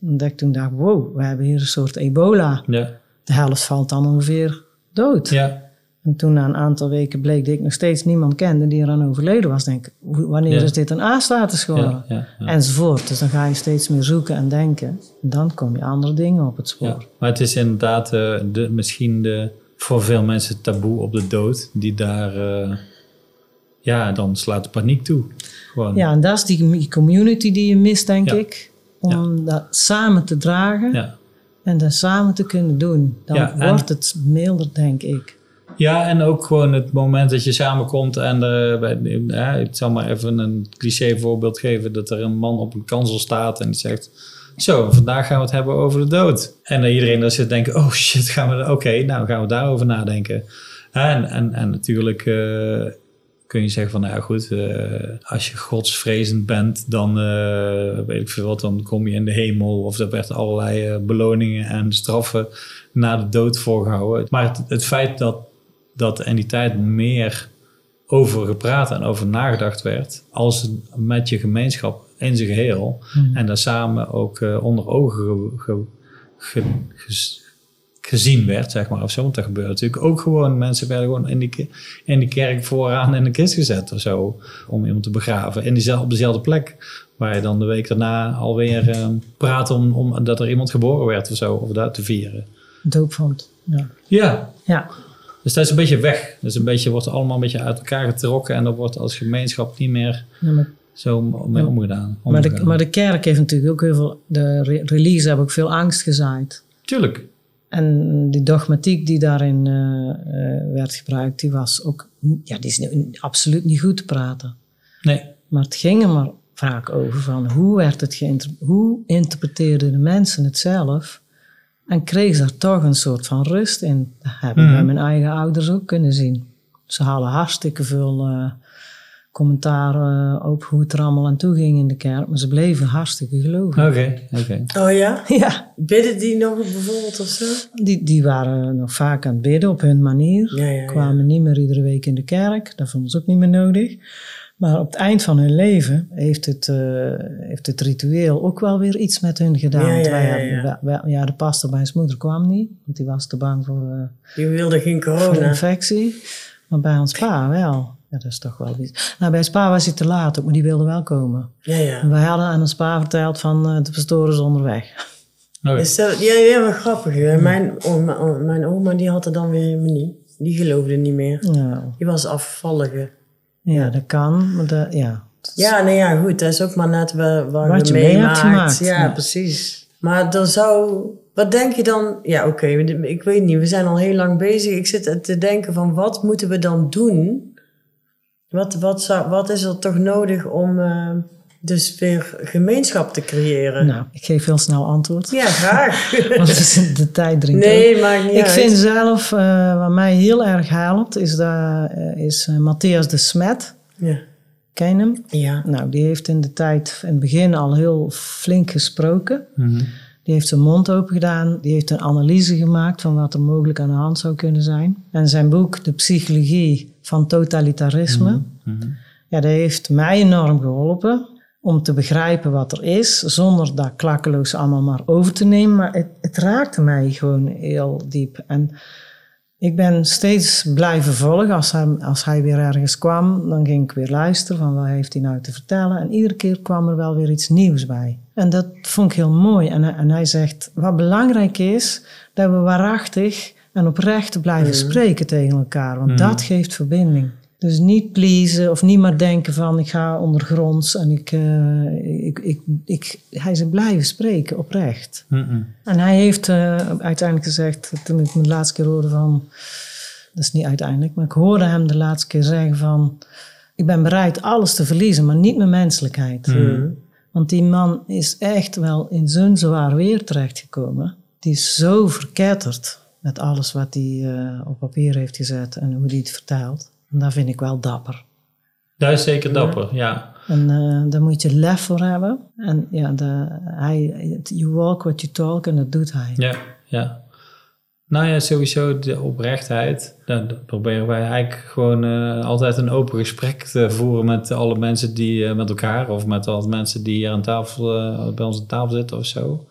Mhm. Dat ik toen dacht, wow, we hebben hier een soort ebola. Ja, De helft valt dan ongeveer dood. ja, En toen na een aantal weken bleek dat ik nog steeds niemand kende die eraan overleden was. Denk wanneer Ja. is dit een A-status geworden? ja, ja, ja. Enzovoort. Dus dan ga je steeds meer zoeken en denken. En dan kom je andere dingen op het spoor. Maar het is inderdaad eh, de, misschien de, voor veel mensen taboe op de dood, die daar, eh, ja, dan slaat de paniek toe. Gewoon. Ja, en dat is die community die je mist, denk Ja. ik. Om dat samen te dragen Ja. en dat samen te kunnen doen. Dan wordt het milder, denk ik. ja, en ook gewoon het moment dat je samenkomt en bij- ja, ik zal maar even een cliché voorbeeld geven, dat er een man op een kansel staat en die zegt, zo, vandaag gaan we het hebben over de dood. En dan iedereen dan zit te denken, oh shit, gaan we, oké, nou gaan we daarover nadenken. En, en, en natuurlijk eh, kun je zeggen van, nou ja, goed, eh, als je godsvrezend bent, dan eh, weet ik veel wat, dan kom je in de hemel. Of er werd allerlei eh, beloningen en straffen na de dood voorgehouden. Maar het, het feit dat, dat in die tijd meer over gepraat en over nagedacht werd, als met je gemeenschap in zijn geheel, en daar samen ook onder ogen ge- ge- gezien werd, zeg maar, of zo. Want dat gebeurde natuurlijk ook gewoon. Mensen werden gewoon in die, in die kerk vooraan in een kist gezet of zo, om iemand te begraven. In diezelfde, op dezelfde plek, waar je dan de week daarna alweer eh, praat om, om dat er iemand geboren werd of zo, of dat te vieren. Doopvond. Ja. Ja, ja. dus dat is een beetje weg. Dus een beetje wordt allemaal een beetje uit elkaar getrokken en dat wordt als gemeenschap niet meer Ja, maar, zo mee omgedaan. maar, de, maar de kerk heeft natuurlijk ook heel veel... De re- release hebben ook veel angst gezaaid. Tuurlijk. En die dogmatiek die daarin eh, eh, werd gebruikt, die was ook... Ja, die is nu absoluut niet goed te praten. Nee. Maar het ging er maar vaak over van hoe werd het geïnter- hoe interpreteerden de mensen het zelf en kregen ze er toch een soort van rust in. Dat heb ik Mhm. bij mijn eigen ouders ook kunnen zien. Ze hadden hartstikke veel eh commentaar eh, op hoe het er allemaal aan toe ging in de kerk, maar ze bleven hartstikke geloven. Oké, oké. Oh ja? Ja, Bidden die nog bijvoorbeeld of zo? die, die waren nog vaak aan het bidden op hun manier. Ja, ja, ja. kwamen niet meer iedere week in de kerk. Dat vonden ze ook niet meer nodig. Maar op het eind van hun leven heeft het, eh, heeft het ritueel ook wel weer iets met hun gedaan. Ja, ja, wij ja, hadden- ja. wij- wij- ja, de pastor bij zijn moeder kwam niet, want die was te bang voor, eh, Die wilde geen voor corona. infectie. Maar bij ons pa wel. Ja, dat is toch wel iets. Nou, bij ons pa was hij te laat ook, maar die wilde wel komen. Ja, En ja. wij hadden aan ons pa verteld van eh, de pastoor is onderweg. Is dat, ja, ja, wat grappig. hè. Mijn, oma, mijn oma die had er dan weer helemaal niet. Die geloofde niet meer. Nou, Die was afvallige. ja, dat kan, maar dat, ja. Ja, nou ja, goed. Dat is ook maar net wa- wat, Wat je mee hebt gemaakt, Ja, ja. precies. Maar er zou... Wat denk je dan... Ja, oké, ik weet niet. We zijn al heel lang bezig. Ik zit te denken van wat moeten we dan doen? Wat, wat, zou, wat is er toch nodig om eh, dus weer gemeenschap te creëren? Nou, ik geef heel snel antwoord. Ja, graag. Want het is de tijd drinkt ook. nee, maakt niet Ik uit. vind zelf, eh, wat mij heel erg helpt, is, dat, eh, is Matthias de Smet. Ja. Ken je hem? ja. Nou, die heeft in de tijd, in het begin al heel flink gesproken. Mhm. Die heeft zijn mond open gedaan. Die heeft een analyse gemaakt van wat er mogelijk aan de hand zou kunnen zijn. En zijn boek, De Psychologie van Totalitarisme, Mhm. ja, dat heeft mij enorm geholpen om te begrijpen wat er is, zonder dat klakkeloos allemaal maar over te nemen. Maar het, het raakte mij gewoon heel diep. En ik ben steeds blijven volgen. Als hij, als hij weer ergens kwam, dan ging ik weer luisteren van wat heeft hij nou te vertellen. En iedere keer kwam er wel weer iets nieuws bij. En dat vond ik heel mooi. En, en hij zegt, wat belangrijk is, dat we waarachtig En oprecht te blijven spreken tegen elkaar, want dat geeft verbinding. Dus niet pleasen of niet maar denken van ik ga ondergronds en ik, eh, ik, ik, ik, hij is blijven spreken, oprecht. Mm-mm. En hij heeft eh, uiteindelijk gezegd, toen ik hem de laatste keer hoorde van, dat is niet uiteindelijk, maar ik hoorde hem de laatste keer zeggen van, ik ben bereid alles te verliezen, maar niet mijn menselijkheid. Want die man is echt wel in zo'n zwaar weer terechtgekomen. Die is zo verketterd met alles wat hij eh, op papier heeft gezet en hoe hij het vertelt. En dat vind ik wel dapper. Dat is zeker dapper, ja. En eh, daar moet je lef voor hebben. En ja, de, hij, you walk what you talk en dat doet hij. Ja, ja. Nou ja, sowieso de oprechtheid. Dat dat proberen wij eigenlijk gewoon eh, altijd een open gesprek te voeren met alle mensen die met elkaar of met alle mensen die hier aan tafel, bij ons aan tafel zitten of zo.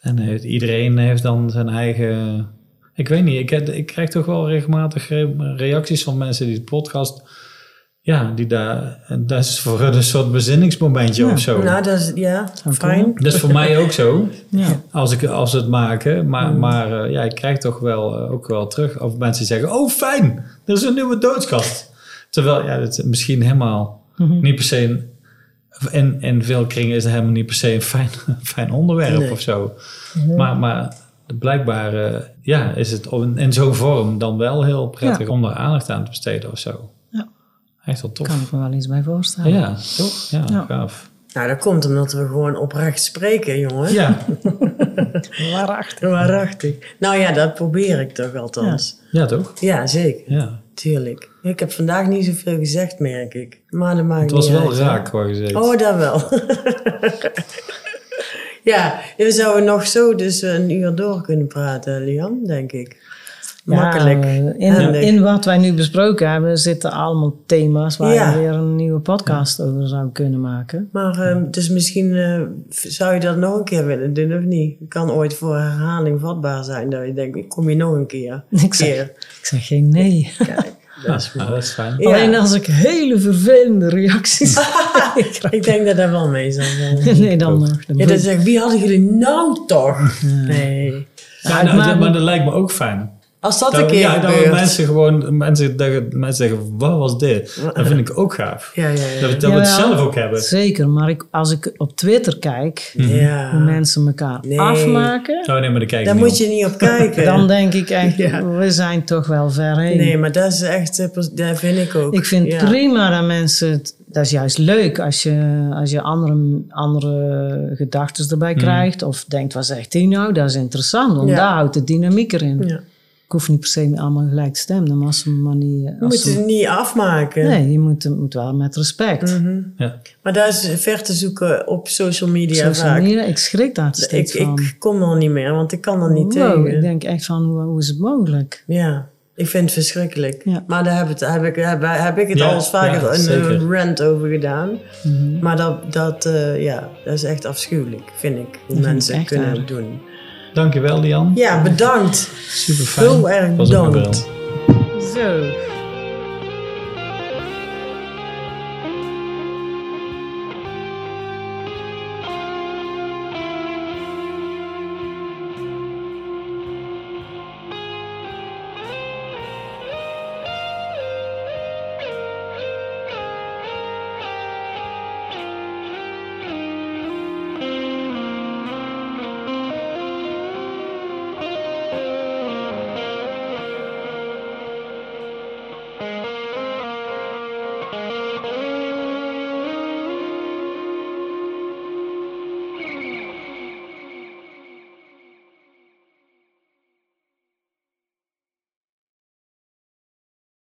En heeft, iedereen heeft dan zijn eigen. Ik weet niet, ik, heb- ik krijg toch wel regelmatig re- reacties van mensen die de podcast. Ja, die daar. Dat is voor hun een soort bezinningsmomentje Ja. of zo. Nou, dat is, ja, fijn. Dat is voor mij ook zo. Ja. Als, ik, als ze het maken. Maar, maar eh, ja, ik krijg toch wel, eh, ook wel terug. Of mensen die zeggen, oh fijn, er is een nieuwe doodskast. Terwijl, ja, dat is misschien helemaal niet per se... Een, in, in veel kringen is het helemaal niet per se een fijn, fijn onderwerp Nee. of zo. Maar, maar blijkbaar eh, ja, is het in, in zo'n vorm dan wel heel prettig om daar aandacht aan te besteden of zo. Ja. Echt wel tof. Kan ik me wel iets bij voorstellen. Ja, toch? Ja, Ja. gaaf. Nou, dat komt omdat we gewoon oprecht spreken, jongen. Ja, Waarachtig. Waarachtig. Nou ja, dat probeer ik toch althans. ja toch? Ja, zeker. Ja. Tuurlijk. Ik heb vandaag niet zoveel gezegd, merk ik. Maar dat maakt Het was niet wel uit, raak, wat gezegd. Oh, dat wel. ja, we zouden nog zo dus een uur door kunnen praten, Liam, denk ik. Makkelijk. Ja, in, in wat wij nu besproken hebben zitten allemaal thema's waar Ja. je weer een nieuwe podcast over zou kunnen maken. Maar ehm, dus misschien eh, zou je dat nog een keer willen doen, of niet? Het kan ooit voor herhaling vatbaar zijn. Dat je denkt, ik kom hier nog een keer. Ik zeg, keer. ik zeg geen nee. Kijk, dat is Ja, goed. dat is fijn. Ja. Alleen als ik hele vervelende reacties Ik denk dat dat wel mee zou zijn. Nee, dan nog. Dan Ja, dan zeg ik, wie hadden jullie nou toch? Nee. Ja, nou, maar- dat- maar dat lijkt me ook fijn. Als dat Dat, een keer ja, dat mensen gewoon mensen, dat mensen zeggen, wat was dit? Dat vind ik ook gaaf. Ja, ja, ja. Dat, we- dat we het zelf ook hebben. Zeker, maar ik, als ik op Twitter kijk ja. hoe mensen elkaar Nee. afmaken, Oh nee, maar daar moet op. je niet op kijken. dan denk ik echt, Ja. we zijn toch wel ver heen. Nee, maar dat is echt, eh, dat vind ik ook. Ik vind ja. prima dat mensen... het- dat is juist leuk als je, als je andere, andere gedachten erbij krijgt. Of denkt, wat zegt hij nou? Dat is interessant, want Ja. daar houdt de dynamiek erin. Ja. Ik hoef niet per se allemaal gelijk te stemmen. Maar als ze maar niet... Je moet ze- het niet afmaken. nee, je moet, moet wel met respect. Ja. Maar daar is ver te zoeken op social media Social vaak. media, ik schrik daar steeds Ik, van. ik kom er niet meer, want ik kan er niet Wow, tegen. ik denk echt van, hoe, hoe is het mogelijk? Ja, ik vind het verschrikkelijk. Ja. Maar daar heb, het, heb, ik, heb, heb ik het Ja, al eens vaker ja, een, zeker. rant over gedaan. Mhm. Maar dat, dat, eh, ja, dat is echt afschuwelijk, vind ik. Hoe mensen echt kunnen doen. Dankjewel, Lian. Ja, bedankt. Super fijn. Heel erg bedankt. Zo.